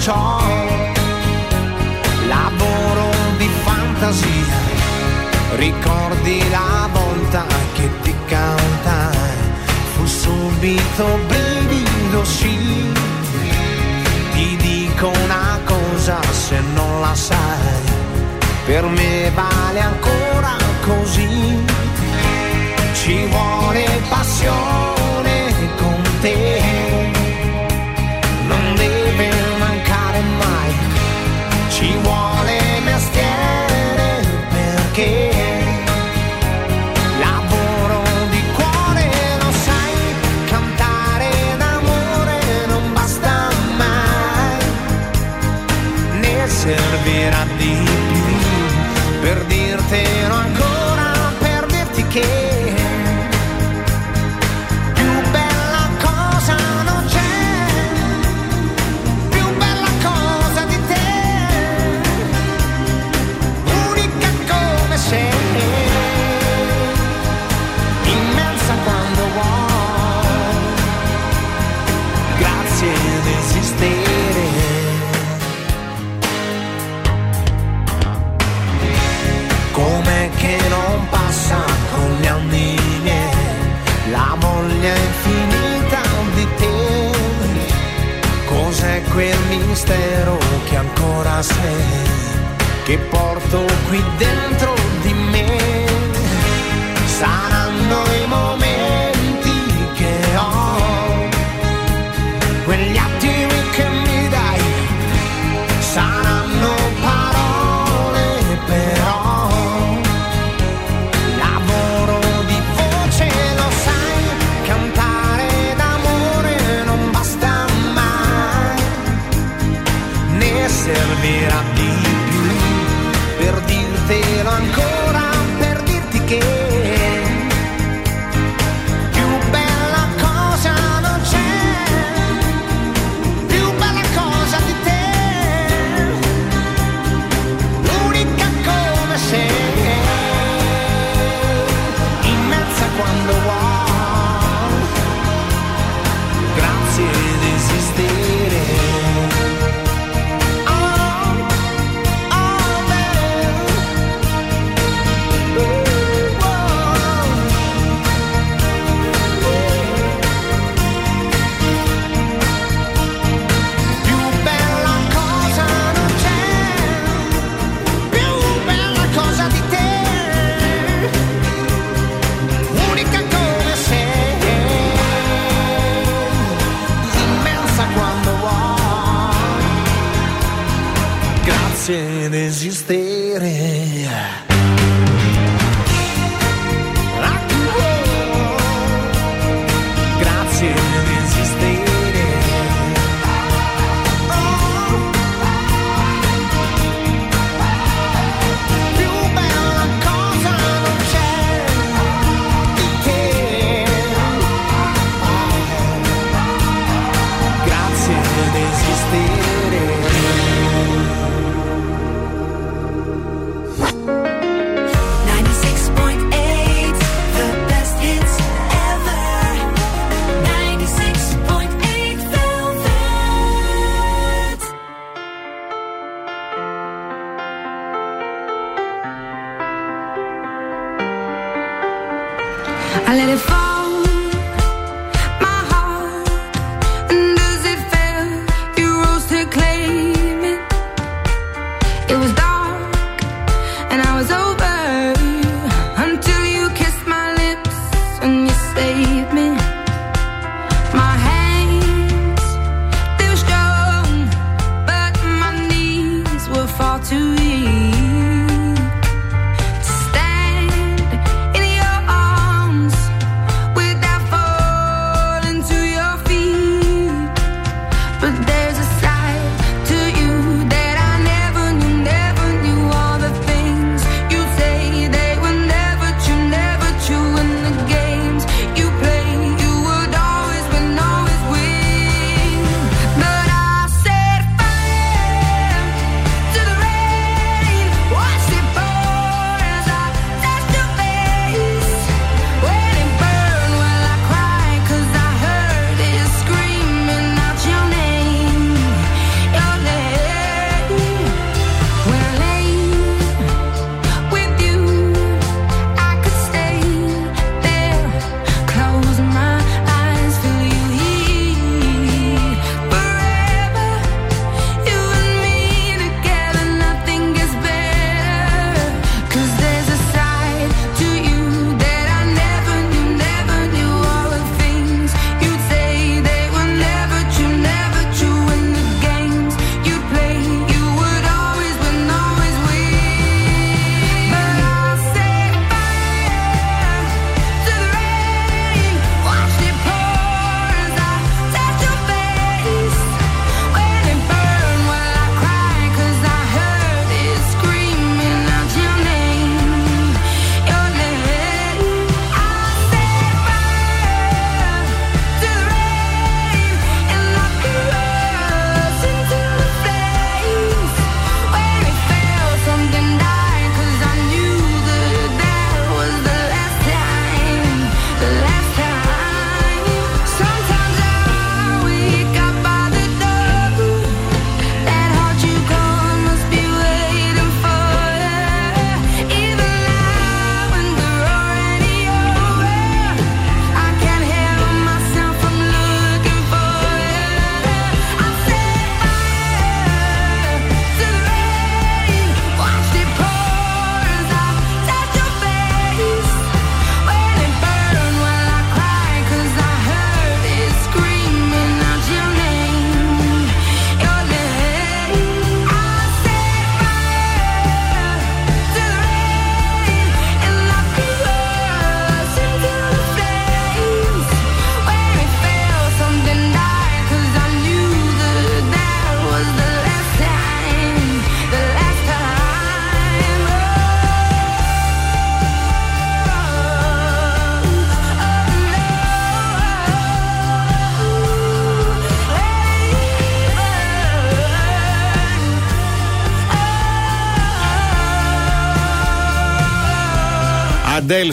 ciò lavoro di fantasia. Ricordi la volta che ti cantai fu subito brivido sì. Ti dico una cosa se non la sai per me vale ancora così. Ci vuole passione con te. voglia infinita di te. Cos'è quel mistero che ancora sei, che porto qui dentro di me? Saranno io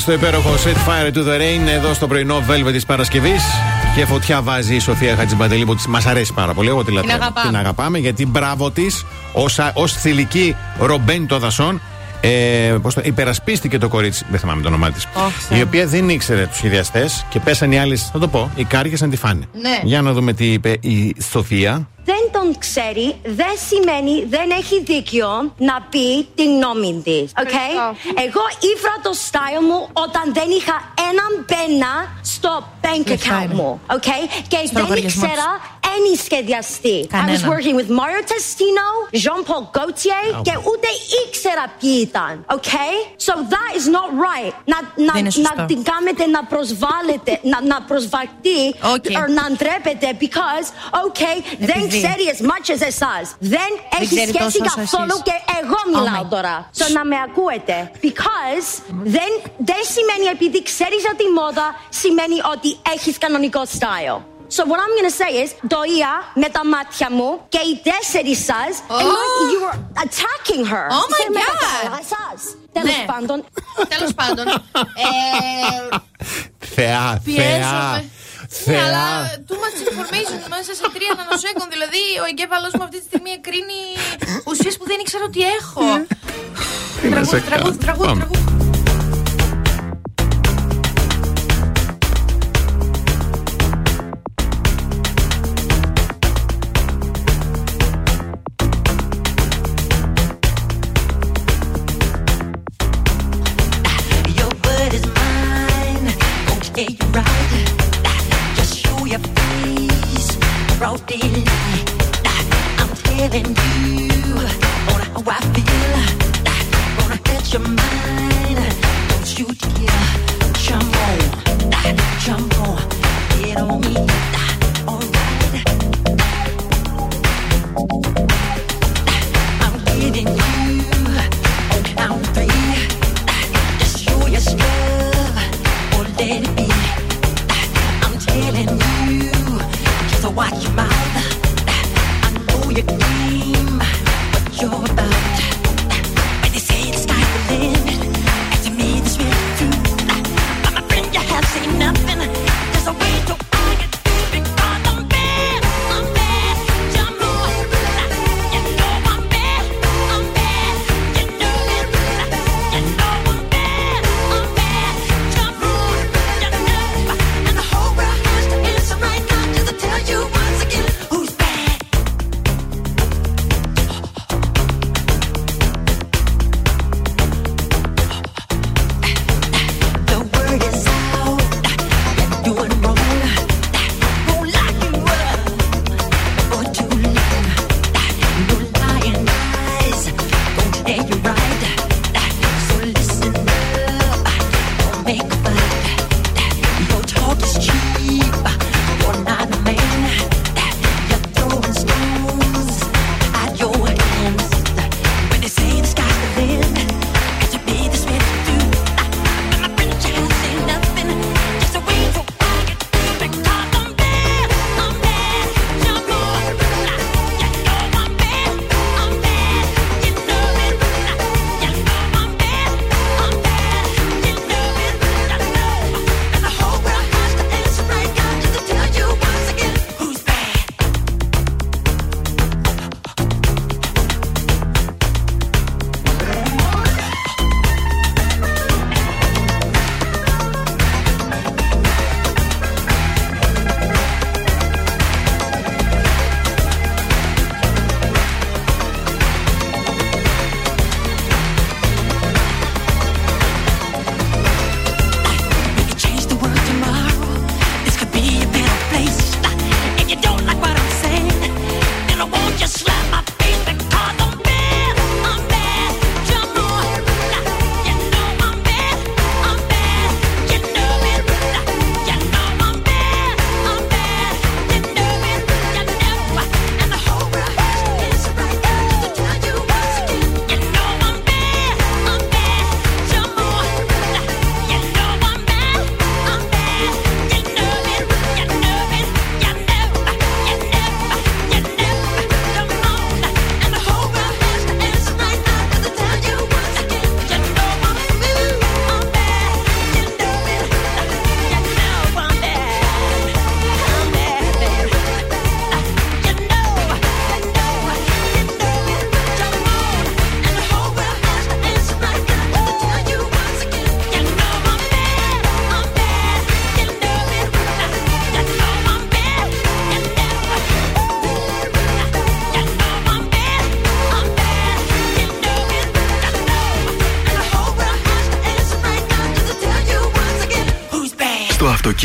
στο υπέροχο Set Fire to the Rain εδώ στο πρωινό Velvet της Παρασκευής. Και φωτιά βάζει η Σοφία Χατζημπαντελή που μας αρέσει πάρα πολύ. Εγώ τη λατρεύω. αγαπάμε. Την αγαπάμε γιατί μπράβο της ως θηλυκή ρομπέν των δασών. Ε, πώς το, υπερασπίστηκε το κορίτσι, δεν θυμάμαι το όνομά της. η οποία δεν ήξερε τους σχεδιαστές και πέσαν οι άλλε, θα το πω, οι κάργε να τη φάνε. Ναι. Για να δούμε τι είπε η Σοφία. δεν τον ξέρει, δεν σημαίνει δεν έχει δίκιο να πει της γνώμη τη. Okay? Εγώ ήφρα το style μου όταν δεν είχα έναν πένα στο bank account μου. Okay? Και Στο δεν λογαριασμό ήξερα any σχεδιαστή. I was Κανένα. working with Mario Testino, Jean-Paul Gaultier και ούτε ήξερα ποιοι ήταν. Okay? So that is not right. Να, να, Δεν είναι να σωστό. την κάνετε να προσβάλλετε, να, να προσβακτεί Okay. or να ντρέπετε because, okay, δεν Επειδή. ξέρει as much as εσάς. Δεν έχει ξέρει σχέση τόσο όσο καθόλου εσείς. και εγώ μιλάω my τώρα. So να με ακούετε. Because δεν, δεν σημαίνει επειδή ξέρεις για τη μόδα, σημαίνει ότι έχεις κανονικό style. So what I'm gonna say is, το είδα με τα μάτια μου και οι τέσσερις σας, ενώ Oh. you were attacking her. Oh my Δεν με God. κατάλαβα εσάς. Τέλος Ναι. πάντων. Τέλο πάντων. ε, Θεά, θεά. πιέζομαι. Ναι, αλλά Θεά. too much information μέσα σε τρία νανοσέκον. Δηλαδή, ο εγκέφαλός μου αυτή τη στιγμή εκρίνει ουσίες που δεν ήξερα ότι έχω. Τι να σε Τραγούδι, κάνω. τραγούδι, Πάμε. τραγούδι. Jump on, jump on, get on me. 我也。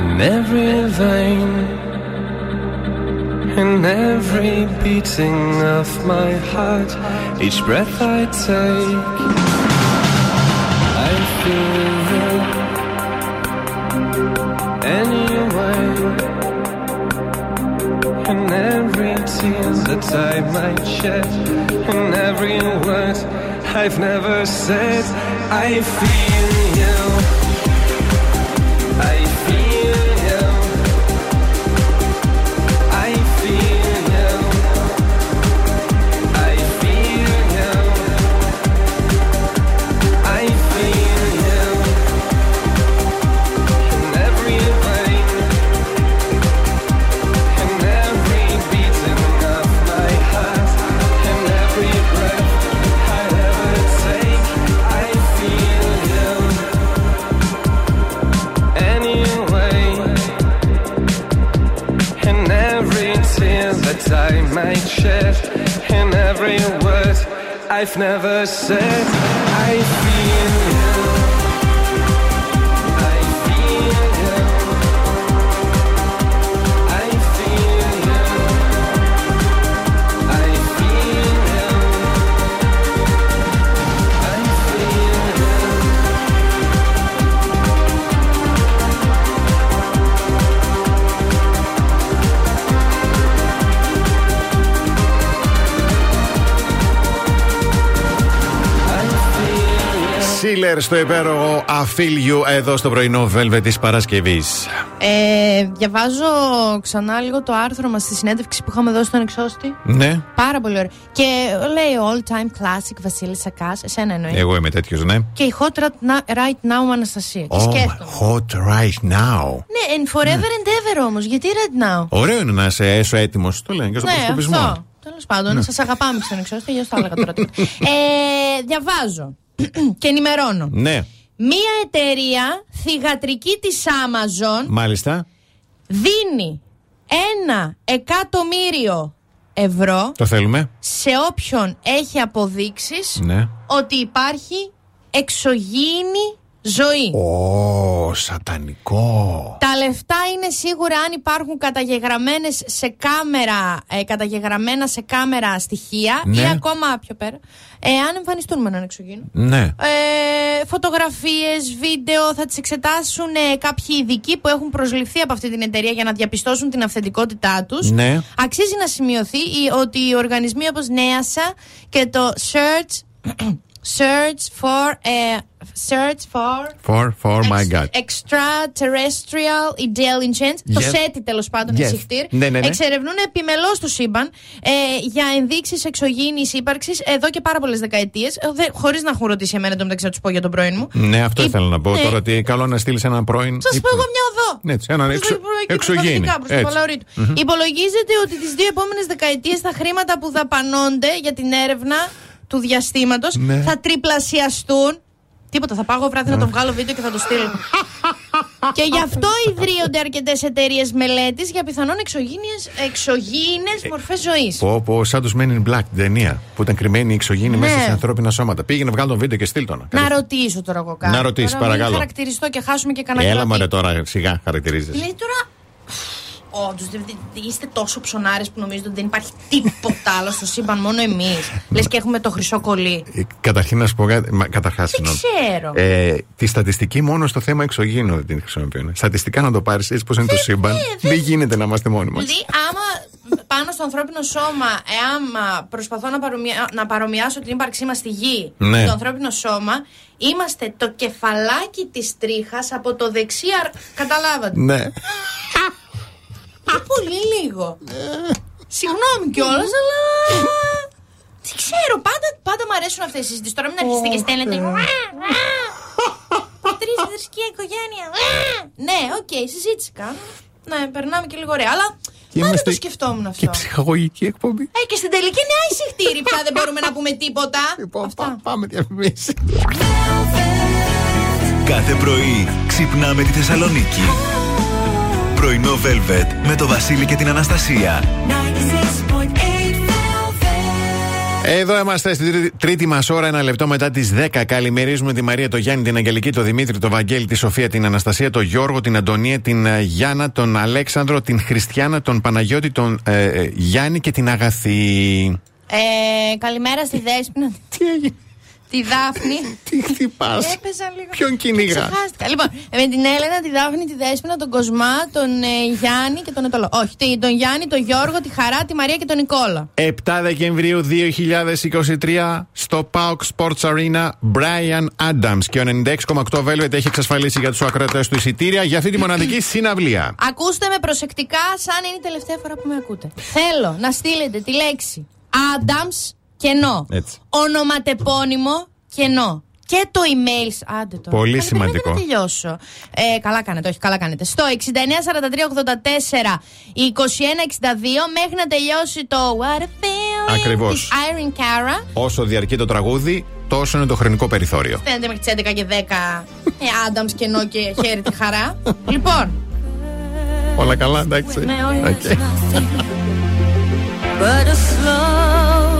In every vein, in every beating of my heart, each breath I take. I feel you anyway, in every tear that I might shed, in every word I've never said. I feel you. Shed, in every word I've never said, I feel Σίλερ στο υπέροχο Αφίλιου εδώ στο πρωινό Velvet της Παρασκευής. Ε, διαβάζω ξανά λίγο το άρθρο μας στη συνέντευξη που είχαμε δώσει στον εξώστη. Ναι, Πάρα πολύ ωραίο. Και λέει All Time Classic Βασίλη Σακάς. Εσένα εννοεί. εγώ είμαι τέτοιος, ναι. Και η Hot Right Right Now με Αναστασία. Και Oh, σκέφτομαι. hot right now. Ναι, in forever and ever όμως. Γιατί Right Now; Ωραίο είναι να είσαι έσω έτοιμος. Το λένε και στο Ναι, προσκοπισμό. αυτό. Τέλος πάντων, Ναι. σας αγαπάμε στον εξώστη, γι' αυτό έλεγα τώρα. τίποτα. ε, διαβάζω και ενημερώνω. Ναι, Μία εταιρεία θηγατρική της Amazon μάλιστα. δίνει ένα εκατομμύριο ευρώ Το θέλουμε. σε όποιον έχει αποδείξεις Ναι. ότι υπάρχει εξωγήινη ζωή. Ω, σατανικό. Τα λεφτά είναι σίγουρα αν υπάρχουν καταγεγραμμένες σε κάμερα, ε, καταγεγραμμένα σε κάμερα στοιχεία Ναι. ή ακόμα πιο πέρα, ε, αν εμφανιστούν με έναν εξωγήινο. Ναι. Ε, φωτογραφίες, βίντεο, θα τις εξετάσουν ε, κάποιοι ειδικοί που έχουν προσληφθεί από αυτή την εταιρεία για να διαπιστώσουν την αυθεντικότητά τους. Ναι. Αξίζει να σημειωθεί η- ότι οι οργανισμοί όπως NEASA και το Search Search for. Uh, search for. For, for my God. Extraterrestrial intelligence. Το Yes. SETI τέλος πάντων, Yes. yes. Ναι, ναι, ναι. Εξερευνούν επιμελώς το σύμπαν ε, για ενδείξεις εξωγήινης ύπαρξης εδώ και πάρα πολλές δεκαετίες. Χωρίς να έχουν ρωτήσει εμένα το μεταξύ να τους πω για τον πρώην μου. Ναι, αυτό Η- ήθελα να πω ναι. τώρα ότι καλό να στείλεις έναν πρώην. Σας πω εγώ μια οδό. Ναι, έτσι, έναν Προς εξω... το υπουργείο εξωγήινη. Πραγματικά, προς το Έτσι. Παλαιορείτου. Μμμ. Υπολογίζεται ότι τις δύο επόμενες δεκαετίες τα χρήματα που δαπανώνται για την έρευνα του διαστήματος Ναι. θα τριπλασιαστούν. Τίποτα, θα πάω εγώ βράδυ να το βγάλω βίντεο και θα το στείλω. και γι' αυτό ιδρύονται αρκετές εταιρείες μελέτης για πιθανόν εξωγήινες μορφές ζωής. Πω, πω, σαν τους Men in Black την ταινία που ήταν κρυμμένοι οι εξωγήινοι Ναι. μέσα σε ανθρώπινα σώματα. Πήγαινε, βγάλει το βίντεο και στείλ τον. Να ρωτήσω τώρα εγώ κάτι. Να ρωτήσεις, Τώρα μην παρακαλώ. χαρακτηριστώ και χάσουμε και κανένα Έλα κρατή. μωρέ τώρα, σιγά χαρακτηρίζει. Λέει τώρα. Όντως, είστε τόσο ψωνάρες που νομίζετε ότι δεν υπάρχει τίποτα άλλο στο σύμπαν, μόνο εμείς. Λες και έχουμε το χρυσό κολλή. Καταρχήν να σου πω κάτι. Καταρχάς, ξέρω. Ε, τη στατιστική μόνο στο θέμα εξωγήινου δεν την χρησιμοποιούν. Στατιστικά να το πάρεις έτσι πώ είναι το σύμπαν. Δεν γίνεται να είμαστε μόνοι μας. Δηλαδή, άμα πάνω στο ανθρώπινο σώμα, εάμα προσπαθώ να, παρομοια... να παρομοιάσω την ύπαρξή μας στη γη Ναι. με το ανθρώπινο σώμα, είμαστε το κεφαλάκι της τρίχας από το δεξί. αρ- Καταλάβατε. Ναι. Και πολύ λίγο. Συγγνώμη κιόλας, αλλά. Δεν ξέρω, πάντα, πάντα μου αρέσουν αυτές οι συζητήσεις. Τώρα μην αρχίσετε και στέλνετε. Πατρίς θρησκεία οικογένεια. Ναι, οκ, συζήτηση κάνω. Ναι, περνάμε και λίγο ωραία. Αλλά Και πάντα είμαστε το σκεφτόμουν Και αυτό. ψυχαγωγική εκπομπή. Ε, και στην τελική είναι άι σιχτίρι πια δεν μπορούμε να πούμε τίποτα. Αυτά. Πάμε διαφημίσει. Κάθε πρωί ξυπνάμε τη Θεσσαλονίκη. Πρωινό Velvet με το Βασίλη και την Αναστασία. Εδώ είμαστε στην τρίτη, τρίτη μας ώρα, ένα λεπτό μετά τις 10. Καλημερίζουμε τη Μαρία, τον Γιάννη, την Αγγελική, τον Δημήτρη, τον Βαγγέλη, τη Σοφία, την Αναστασία, τον Γιώργο, την Αντωνία, την ε, Γιάννα, τον Αλέξανδρο, την Χριστιανά, τον Παναγιώτη, τον ε, ε, Γιάννη και την Αγαθή. Ε, καλημέρα στη Δέσποινα. Τι έγινε; Τη Δάφνη. Τι χτυπάς; Έπαιζα λίγο. Ποιον κυνήγα; Ξεχάστηκα. Λοιπόν, ε, με την Έλενα, τη Δάφνη, τη Δέσποινα, τον Κοσμά, τον ε, Γιάννη και τον Ετωλό. Όχι, τι- τον Γιάννη, τον Γιώργο, τη Χαρά, τη Μαρία και τον Νικόλα. 7 Δεκεμβρίου 2023 στο Pauk Sports Arena Brian Adams και ο 96,8 Velvet έχει εξασφαλίσει για τους ακροατές του εισιτήρια για αυτή τη μοναδική συναυλία. Ακούστε με προσεκτικά, σαν είναι η τελευταία φορά που με ακούτε. Θέλω να στείλετε τη λέξη Adams κενό. Έτσι. Ονοματεπώνυμο κενό. Και το email. σ- Άντε τώρα. Πολύ Κάνε, σημαντικό. περίμενε να τελειώσω. Ε, καλά κάνετε, όχι, καλά κάνετε. Στο 694384 2162 μέχρι να τελειώσει το What a Feeling Ακριβώς. της Irene Cara. Όσο διαρκεί το τραγούδι, τόσο είναι το χρονικό περιθώριο. Φαίνεται μέχρι τις 11 και 10 ε, Adams κενό και χέρι τη χαρά. λοιπόν, Όλα καλά, εντάξει. Ναι, όλα Οκ. but a slow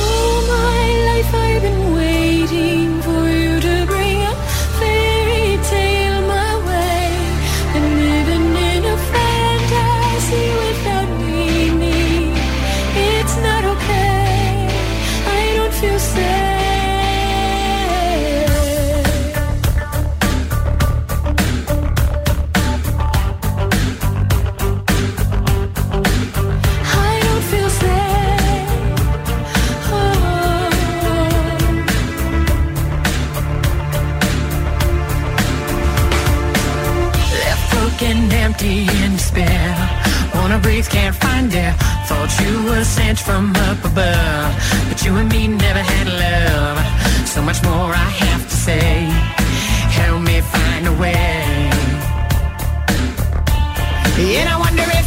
empty and despair. Wanna breathe, can't find air. Thought you were sent from up above, but you and me never had love. So much more I have to say. Help me find a way. And I wonder if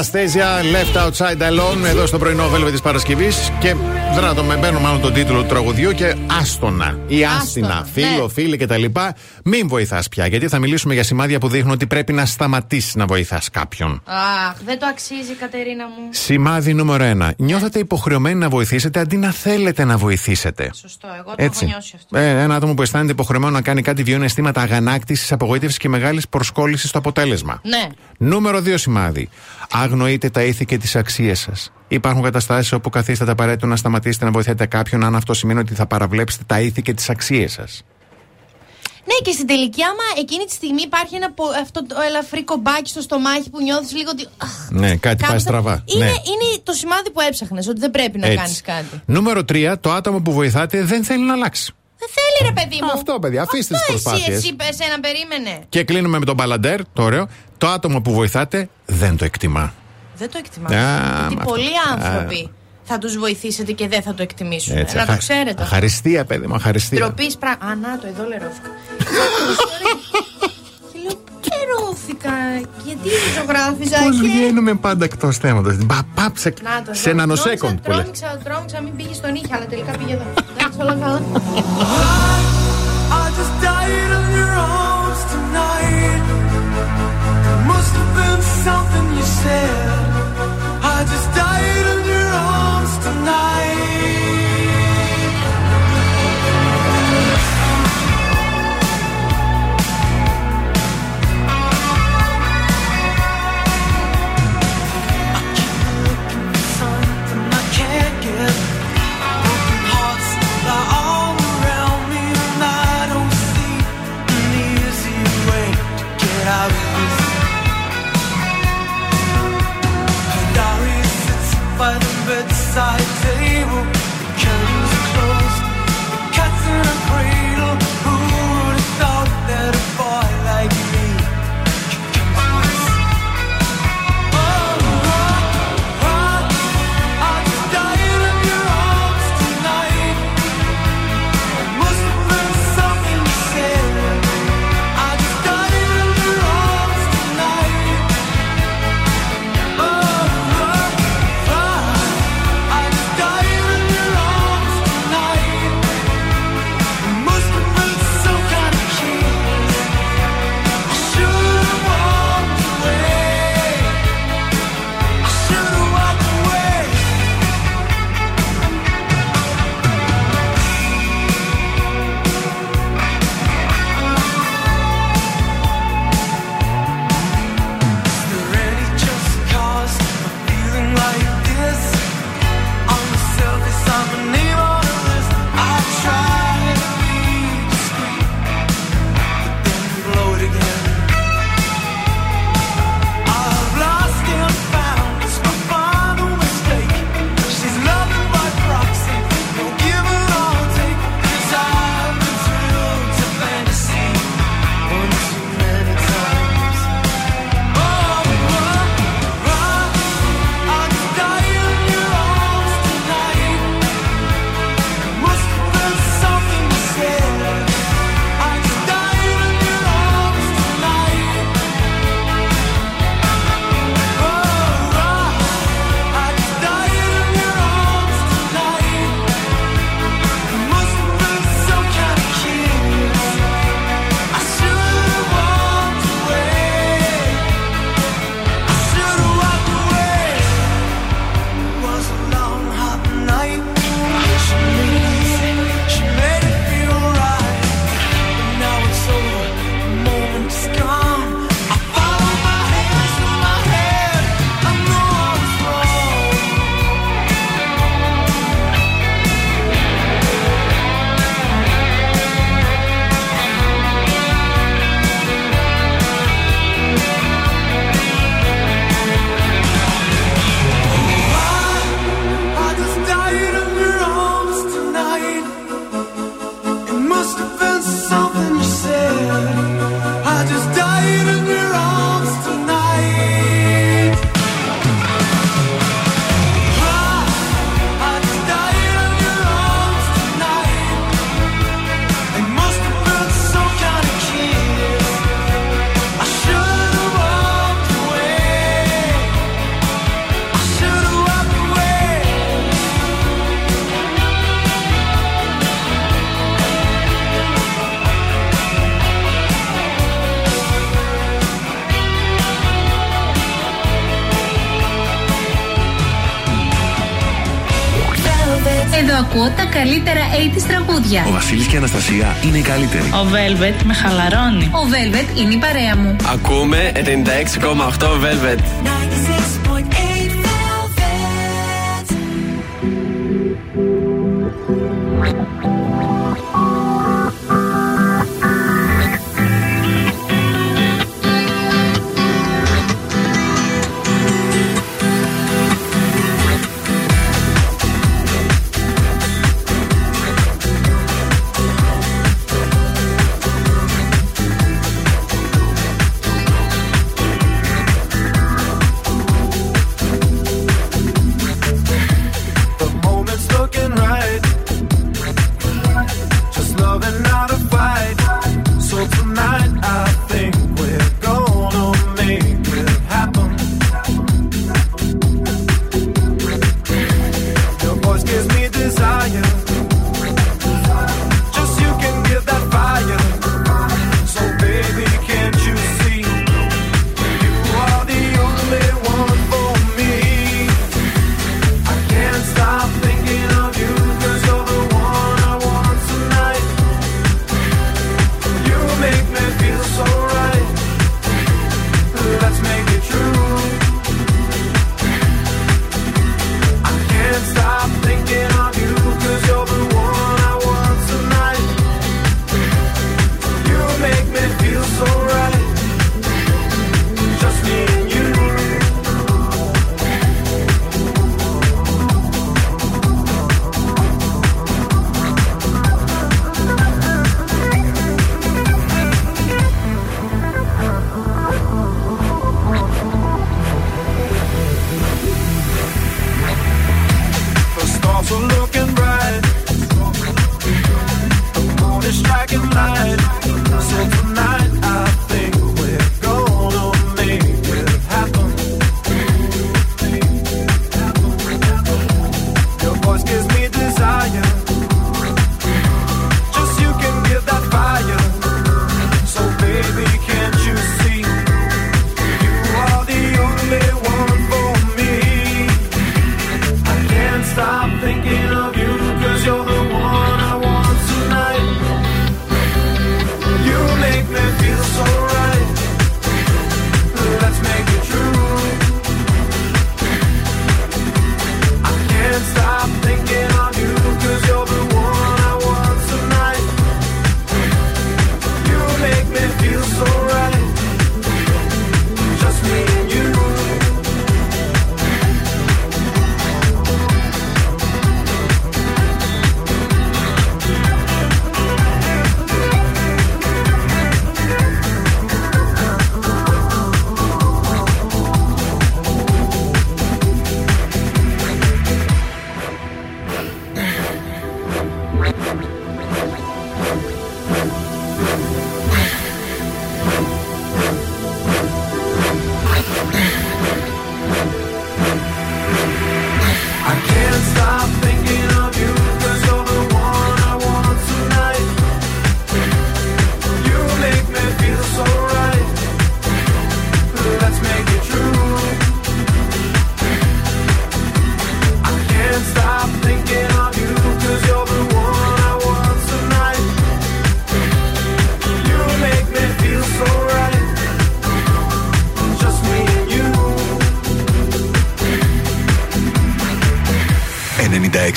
Αναστέζια, Left Outside Alone, εδώ στο πρωινό βέλβε της Παρασκευής. Και δράτω με μπαίνω μάλλον τον τίτλο του τραγουδιού και άστονα ή άστινα, Άστονα, φίλο, ναι. φίλη κτλ. Μην βοηθάς πια, γιατί θα μιλήσουμε για σημάδια που δείχνουν ότι πρέπει να σταματήσεις να βοηθάς κάποιον. Αχ, δεν το αξίζει, Κατερίνα μου. Σημάδι νούμερο 1. Νιώθετε υποχρεωμένοι να βοηθήσετε αντί να θέλετε να βοηθήσετε. Σωστό, εγώ το έχω νιώσει αυτό. Ε, ένα άτομο που αισθάνεται υποχρεωμένο να κάνει κάτι βιώνει αισθήματα αγανάκτησης, απογοήτευσης και μεγάλης προσκόλλησης στο αποτέλεσμα. Ναι. Νούμερο 2 σημάδι. Αγνοείτε τα ήθη και τις αξίες σας. Υπάρχουν καταστάσεις όπου καθίσταται απαραίτητο να σταματήσετε να βοηθάτε κάποιον, αν αυτό σημαίνει ότι θα παραβλέψετε τα ήθη και τις αξίες σας. Ναι, και στην τελική, άμα εκείνη τη στιγμή υπάρχει ένα πο- αυτό το ελαφρύ κομπάκι στο στομάχι που νιώθεις λίγο ότι. αχ, Ναι, κάτι πάει κάπου- στραβά. Είναι, ναι. είναι το σημάδι που έψαχνες, ότι δεν πρέπει να Έτσι. κάνεις κάτι. Νούμερο 3. Το άτομο που βοηθάτε δεν θέλει να αλλάξει. Δεν θέλει, ρε παιδί μου. Αυτό, παιδιά, αφήστε τις Αυτό εσύ, προσπάθειες. Εσύ, εσύ, εσένα περίμενε. Και κλείνουμε με τον μπαλαντέρ, το ωραίο. Το άτομο που βοηθάτε δεν το εκτιμά. Δεν το εκτιμά. Α, Γιατί με αυτό. πολλοί Α. άνθρωποι θα τους βοηθήσετε και δεν θα το εκτιμήσουν. Έτσι, να αχα- το ξέρετε. Αχαριστία, παιδί μου, αχαριστία. Ντροπής πράγμα. Α, να το, εδώ λερώθηκα. και λέω, πού λερώθηκα, γιατί ζωγράφιζα Πώ και. βγαίνουμε πάντα εκτός θέματος. Πάψε Να το, σε εδώ. νανοσέκοντ που λέει. Τρόμηξα, τρόμηξα, μην πήγε στον ήχη, αλλά τελικά πήγε εδώ. Εντάξει, όλα καλά. I just died of your arms tonight. It must have been something you said. Ο Βασίλης και η Αναστασία είναι οι καλύτεροι. Ο Velvet με χαλαρώνει. Ο Velvet είναι η παρέα μου. Ακούμε 96,8 Velvet.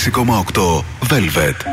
6,8 Velvet.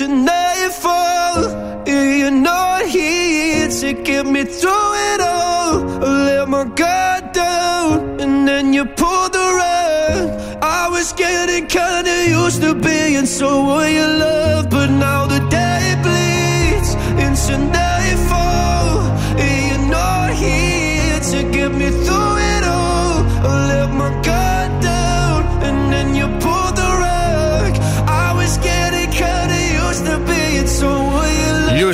into nightfall. And you're not here to get me through it all. I let my guard down, and then you pulled the rug. I was getting kinda used to being so someone you love, but now the day bleeds into nightfall.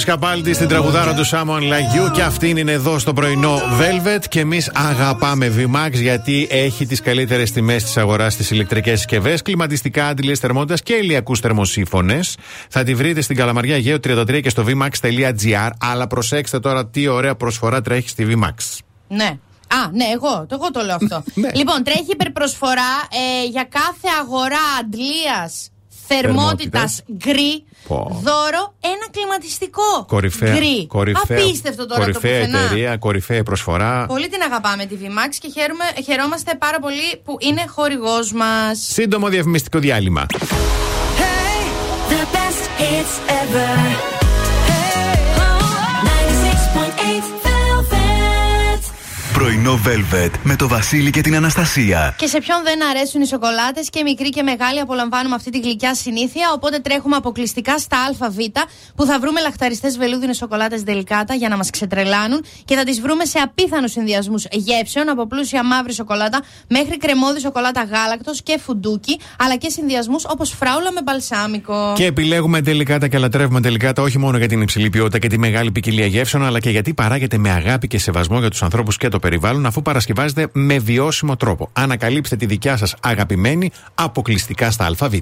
You love. Lewis Capaldi στην τραγουδάρα του Someone Like You και αυτήν είναι εδώ στο πρωινό Velvet και εμείς αγαπάμε VMAX γιατί έχει τις καλύτερες τιμές της αγοράς στις ηλεκτρικές συσκευές, κλιματιστικά, αντιλίε θερμότητας και ηλιακούς θερμοσύφωνες. Θα τη βρείτε στην Καλαμαριά Αιγαίου 33 και στο vmax.gr. Αλλά προσέξτε τώρα τι ωραία προσφορά τρέχει στη VMAX. Ναι. Α, ναι, εγώ, το, εγώ το λέω αυτό. λοιπόν, τρέχει υπερπροσφορά ε, για κάθε αγορά αντλίας θερμότητας Θερμότητας. γκρι. Πω. Δώρο ένα κλιματιστικό Κορυφαία, γκρι. κορυφαία, Απίστευτο τώρα κορυφαία το πουθενά. εταιρεία, κορυφαία προσφορά. Πολύ την αγαπάμε τη VMAX και χαίρομαι, χαιρόμαστε πάρα πολύ που είναι χορηγός μας. Σύντομο διαφημιστικό διάλειμμα. The best hits ever. Hey, 96.8 Velvet. Πρωινό Velvet με το Βασίλη και την Αναστασία. Και σε ποιον δεν αρέσουν οι σοκολάτες και μικροί και μεγάλοι απολαμβάνουμε αυτή τη γλυκιά συνήθεια. Οπότε τρέχουμε αποκλειστικά στα ΑΒ που θα βρούμε λαχταριστές βελούδινες σοκολάτες δελικάτα για να μας ξετρελάνουν και θα τις βρούμε σε απίθανους συνδυασμούς γεύσεων από πλούσια μαύρη σοκολάτα μέχρι κρεμόδι σοκολάτα γάλακτος και φουντούκι αλλά και συνδυασμούς όπως φράουλα με μπαλσάμικο. Και επιλέγουμε τελικά και λατρεύουμε τελικά όχι μόνο για την υψηλή ποιότητα και τη μεγάλη ποικιλία γεύσεων, αλλά και γιατί παράγεται με αγάπη και σεβασμό για τους ανθρώπους και το περιβάλλον, αφού παρασκευάζεται με βιώσιμο τρόπο. Ανακαλύψτε τη δικιά σας αγαπημένη αποκλειστικά στα ΑΒ.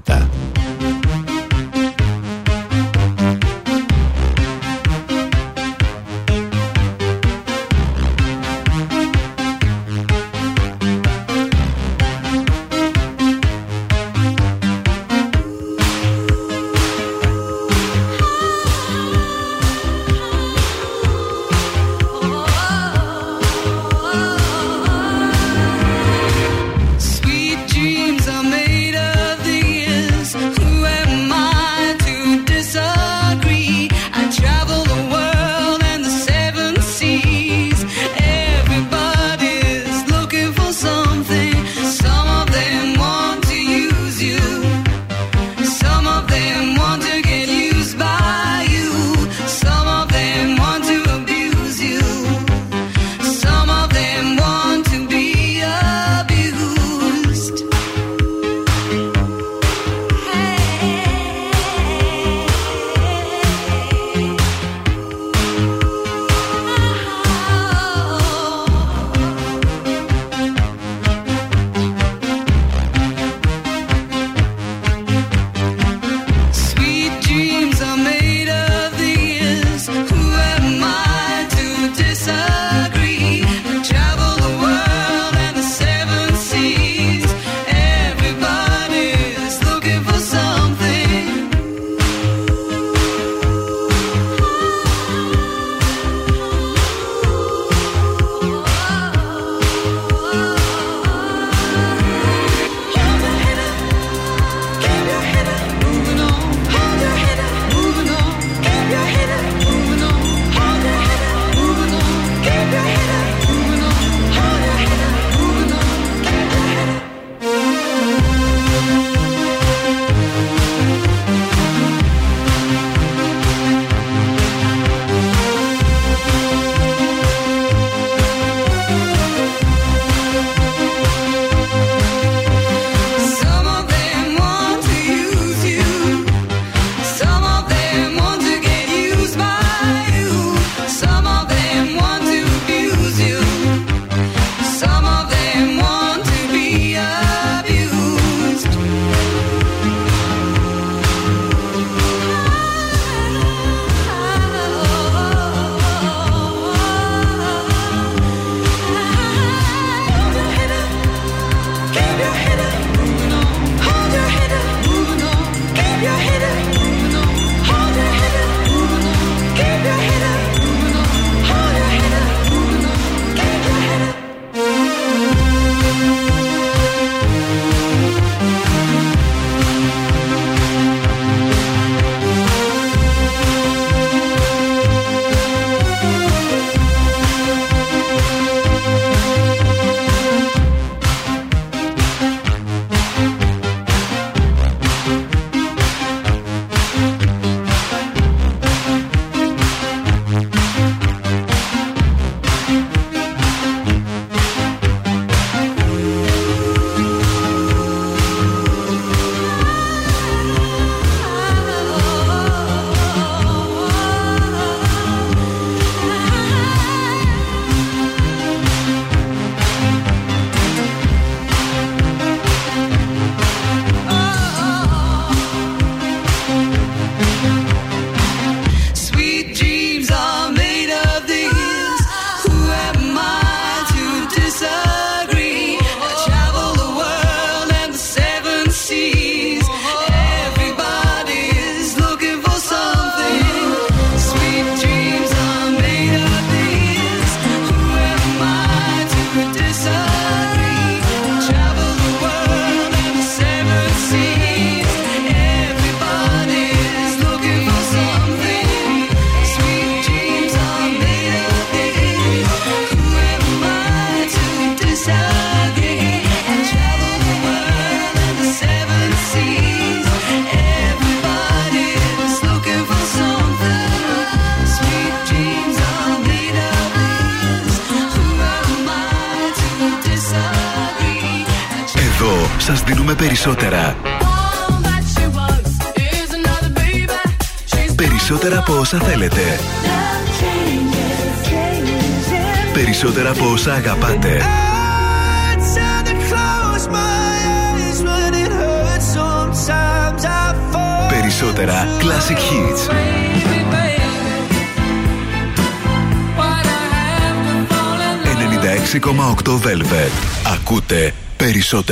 sort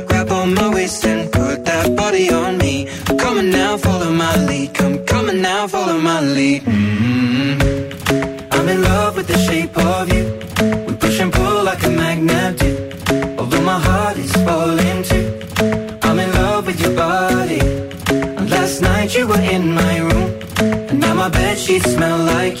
finally. Mm-hmm. I'm in love with the shape of you. We push and pull like a magnet do. Although my heart is falling too. I'm in love with your body. And last night you were in my room, and now my bed sheets smell like you.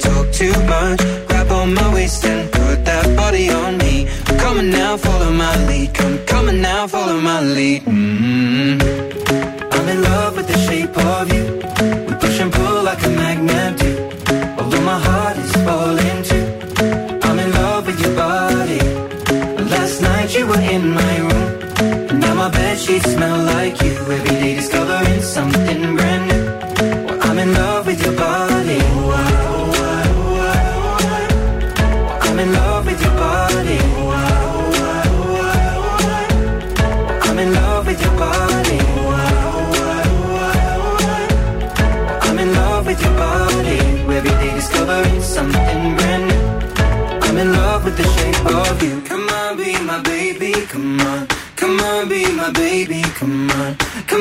my lead. Come, on now, follow my lead. mm I'm in love with the shape of you.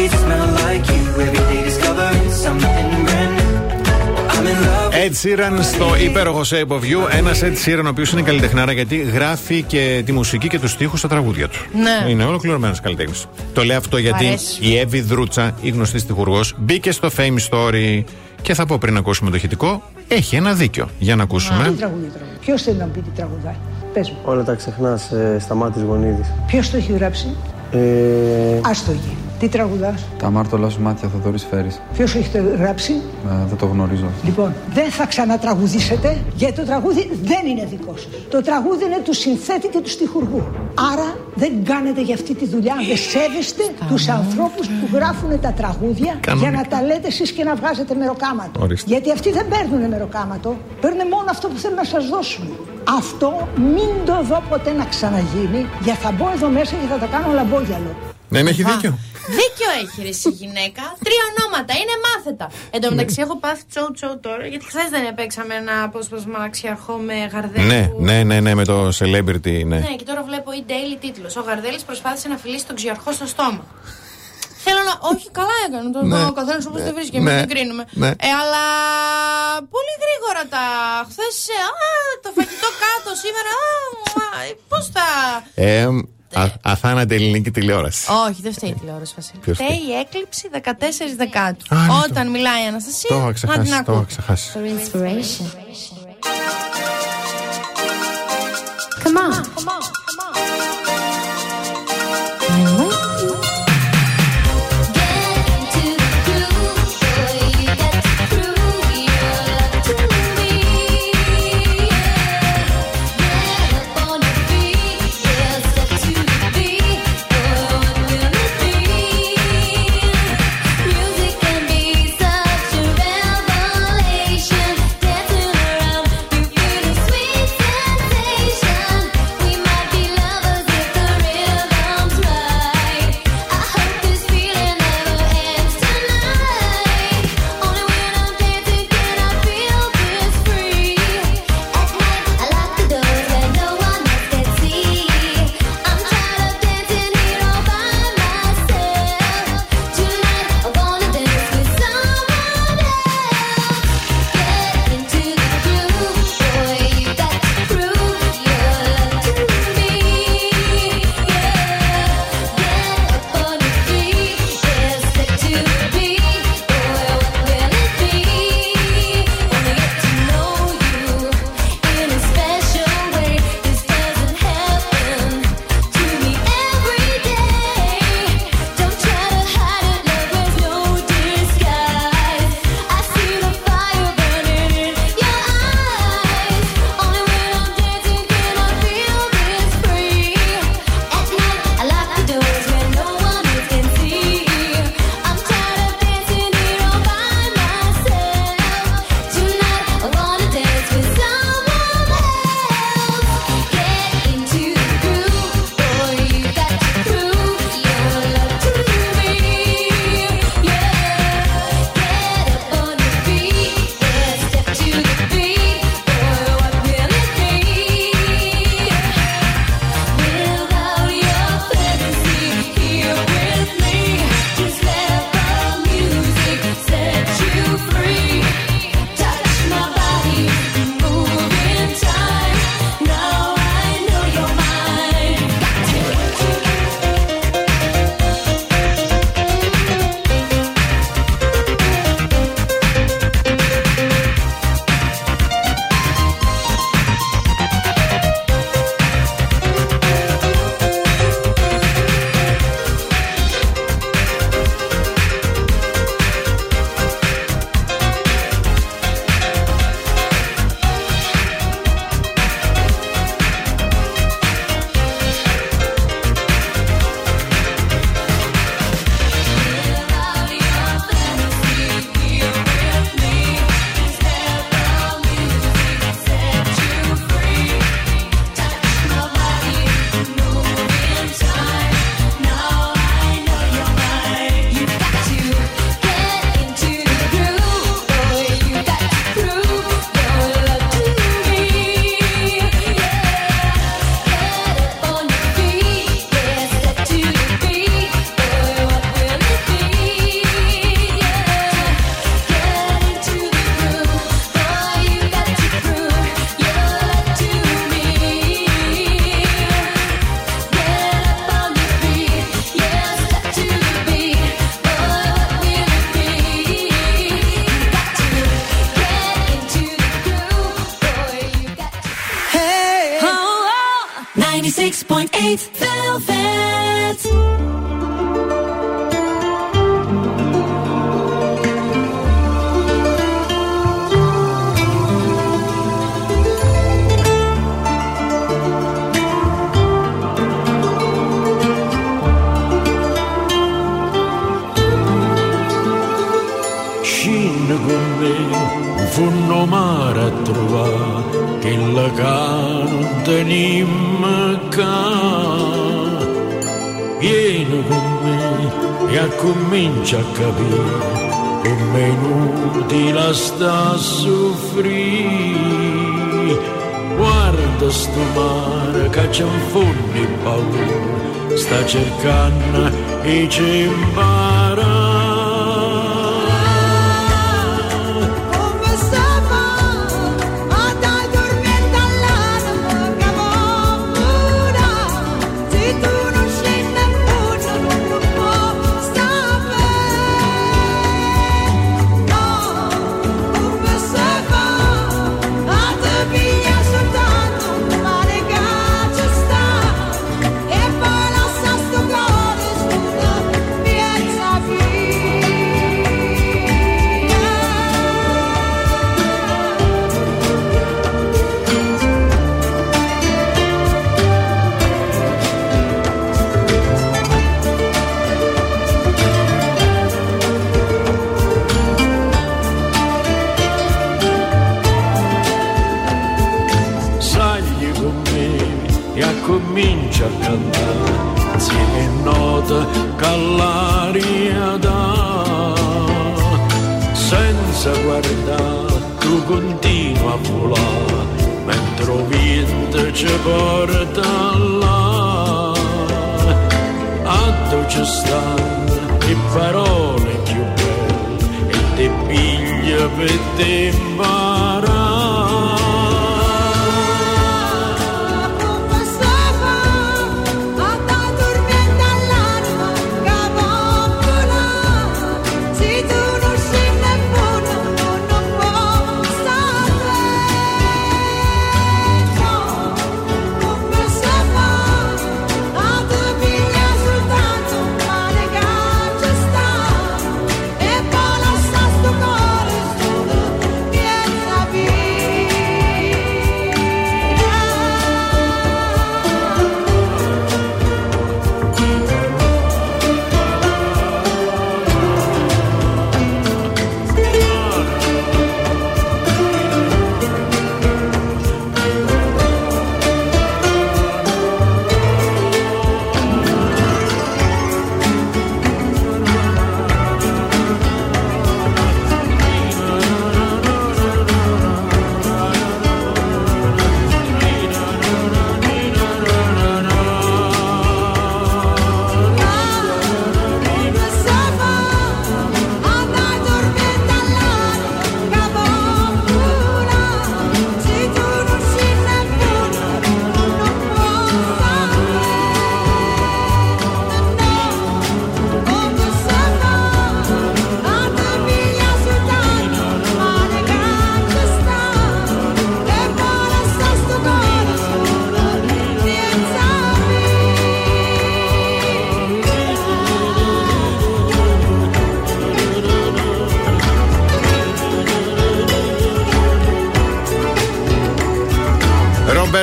Sheets smell like you. Every day discovering something brand new. I'm in love. Ed Sheeran στο υπέροχο Shape of You. Ένας Ed Sheeran ο οποίος είναι καλλιτεχνάρα γιατί γράφει και τη μουσική και τους στίχους στα τραγούδια του. Ναι. Είναι ολοκληρωμένος καλλιτέχνης. Το λέω αυτό γιατί αρέσει. η Εύη Δρούτσα, η γνωστή στιχουργός, μπήκε στο Fame Story. Και θα πω πριν ακούσουμε το ηχητικό, έχει ένα δίκιο. Για να ακούσουμε. Τι τραγούδι τραγουδάει. Ποιος θέλει να μου πει τι τραγουδάει; Πες μου. Όλα τα ξεχνάς, ε, σταμάτη γονίδης. Ποιος το έχει γράψει; Ε, Άστο εκεί. Τι τραγουδάς; Τα αμάρτωλά σου μάτια θα δωρείς φέρεις. Ποιος έχει το γράψει; Ε, δεν το γνωρίζω. Λοιπόν, δεν θα ξανατραγουδήσετε γιατί το τραγούδι δεν είναι δικό σας. Το τραγούδι είναι του συνθέτη και του στιχουργού. Άρα δεν κάνετε για αυτή τη δουλειά. Δεν σέβεστε τους ανθρώπους που γράφουν τα τραγούδια Κανονικά. για να τα λέτε εσείς και να βγάζετε μεροκάματο. Ορίστε. Γιατί αυτοί δεν παίρνουν μεροκάματο, παίρνουν μόνο αυτό που θέλουν να σας δώσουν. Αυτό μην το δω ποτέ να ξαναγίνει, γιατί θα μπω εδώ μέσα και θα τα κάνω λαμπόγιαλο. Δεν έχει δίκιο. Δίκιο έχει ρε εσύ γυναίκα. Τρία ονόματα, είναι μάθετα. Εν τω μεταξύ έχω πάθει τσόου τσόου τώρα, γιατί χθες δεν παίξαμε ένα απόσπασμα αξιαρχό με Γαρδέλη. Ναι, που- ναι, ναι, ναι, με το celebrity, ναι. Ναι, και τώρα βλέπω η daily τίτλος. Ο Γαρδέλης προσπάθησε να φιλήσει τον ξιαρχό στο στόμα. Θέλω να. Όχι, καλά έκανε. Το Ναι. ο καθένας όπως το βρίσκει, Ναι. εμεί δεν κρίνουμε. Ναι. Ε, αλλά πολύ γρήγορα τα. Χθες. το φαγητό κάτω σήμερα. Πώς θα. Ε, α- αθάνατη ελληνική τηλεόραση. Όχι, δεν φταίει η τηλεόραση, Βασίλη. Ποιος Φταίει η έκλειψη 14 Δεκάτου. Α, ναι, Όταν μιλάει η Αναστασία. Το είχα να την ξεχάσει. Το ακούω. είχα ξεχάσει. For inspiration. Come on. Come on. E comincia a capire come inutile sta a soffrire. Guarda sto mare che c'è un fondo paura, sta cercando e ci mit dem Bahn.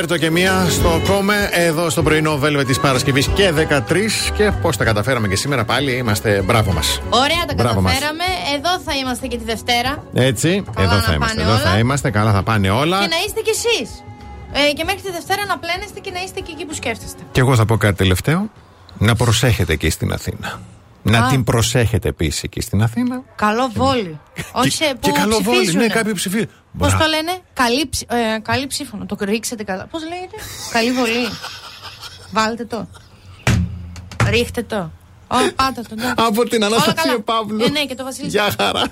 Ρομπέρτο και μία στο κόμε εδώ στο πρωινό Velvet της Παρασκευής και 13. Και πώς τα καταφέραμε και σήμερα πάλι είμαστε μπράβο μας. Ωραία τα Μπράβο μας. καταφέραμε. Εδώ θα είμαστε και τη Δευτέρα. Έτσι, εδώ να θα είμαστε. πάνε Εδώ όλα. θα είμαστε, καλά θα πάνε όλα. Και να είστε κι εσείς. Ε, και μέχρι τη Δευτέρα να πλένεστε και να είστε και εκεί που σκέφτεστε. Και εγώ θα πω κάτι τελευταίο. Να προσέχετε εκεί στην Αθήνα. Να Α. την προσέχετε επίσης εκεί στην Αθήνα. Καλό βόλιο. Όχι σε που και καλό βόλιο, ψηφίζουνε. ναι, κάποιοι ψηφίζουν. Πώς Μπρα- το λένε, καλή, ψη- ε, καλή ψήφωνο. Το ρίξετε καλά. Πώς λέγεται, Καλή βολή. Βάλτε το. Ρίχτε το. Ω, πάτε το. εντάξει. Από την Όλα Αναστασία καλά. Παύλου. Ε, ναι, και το Βασίλη. Γεια χαρά.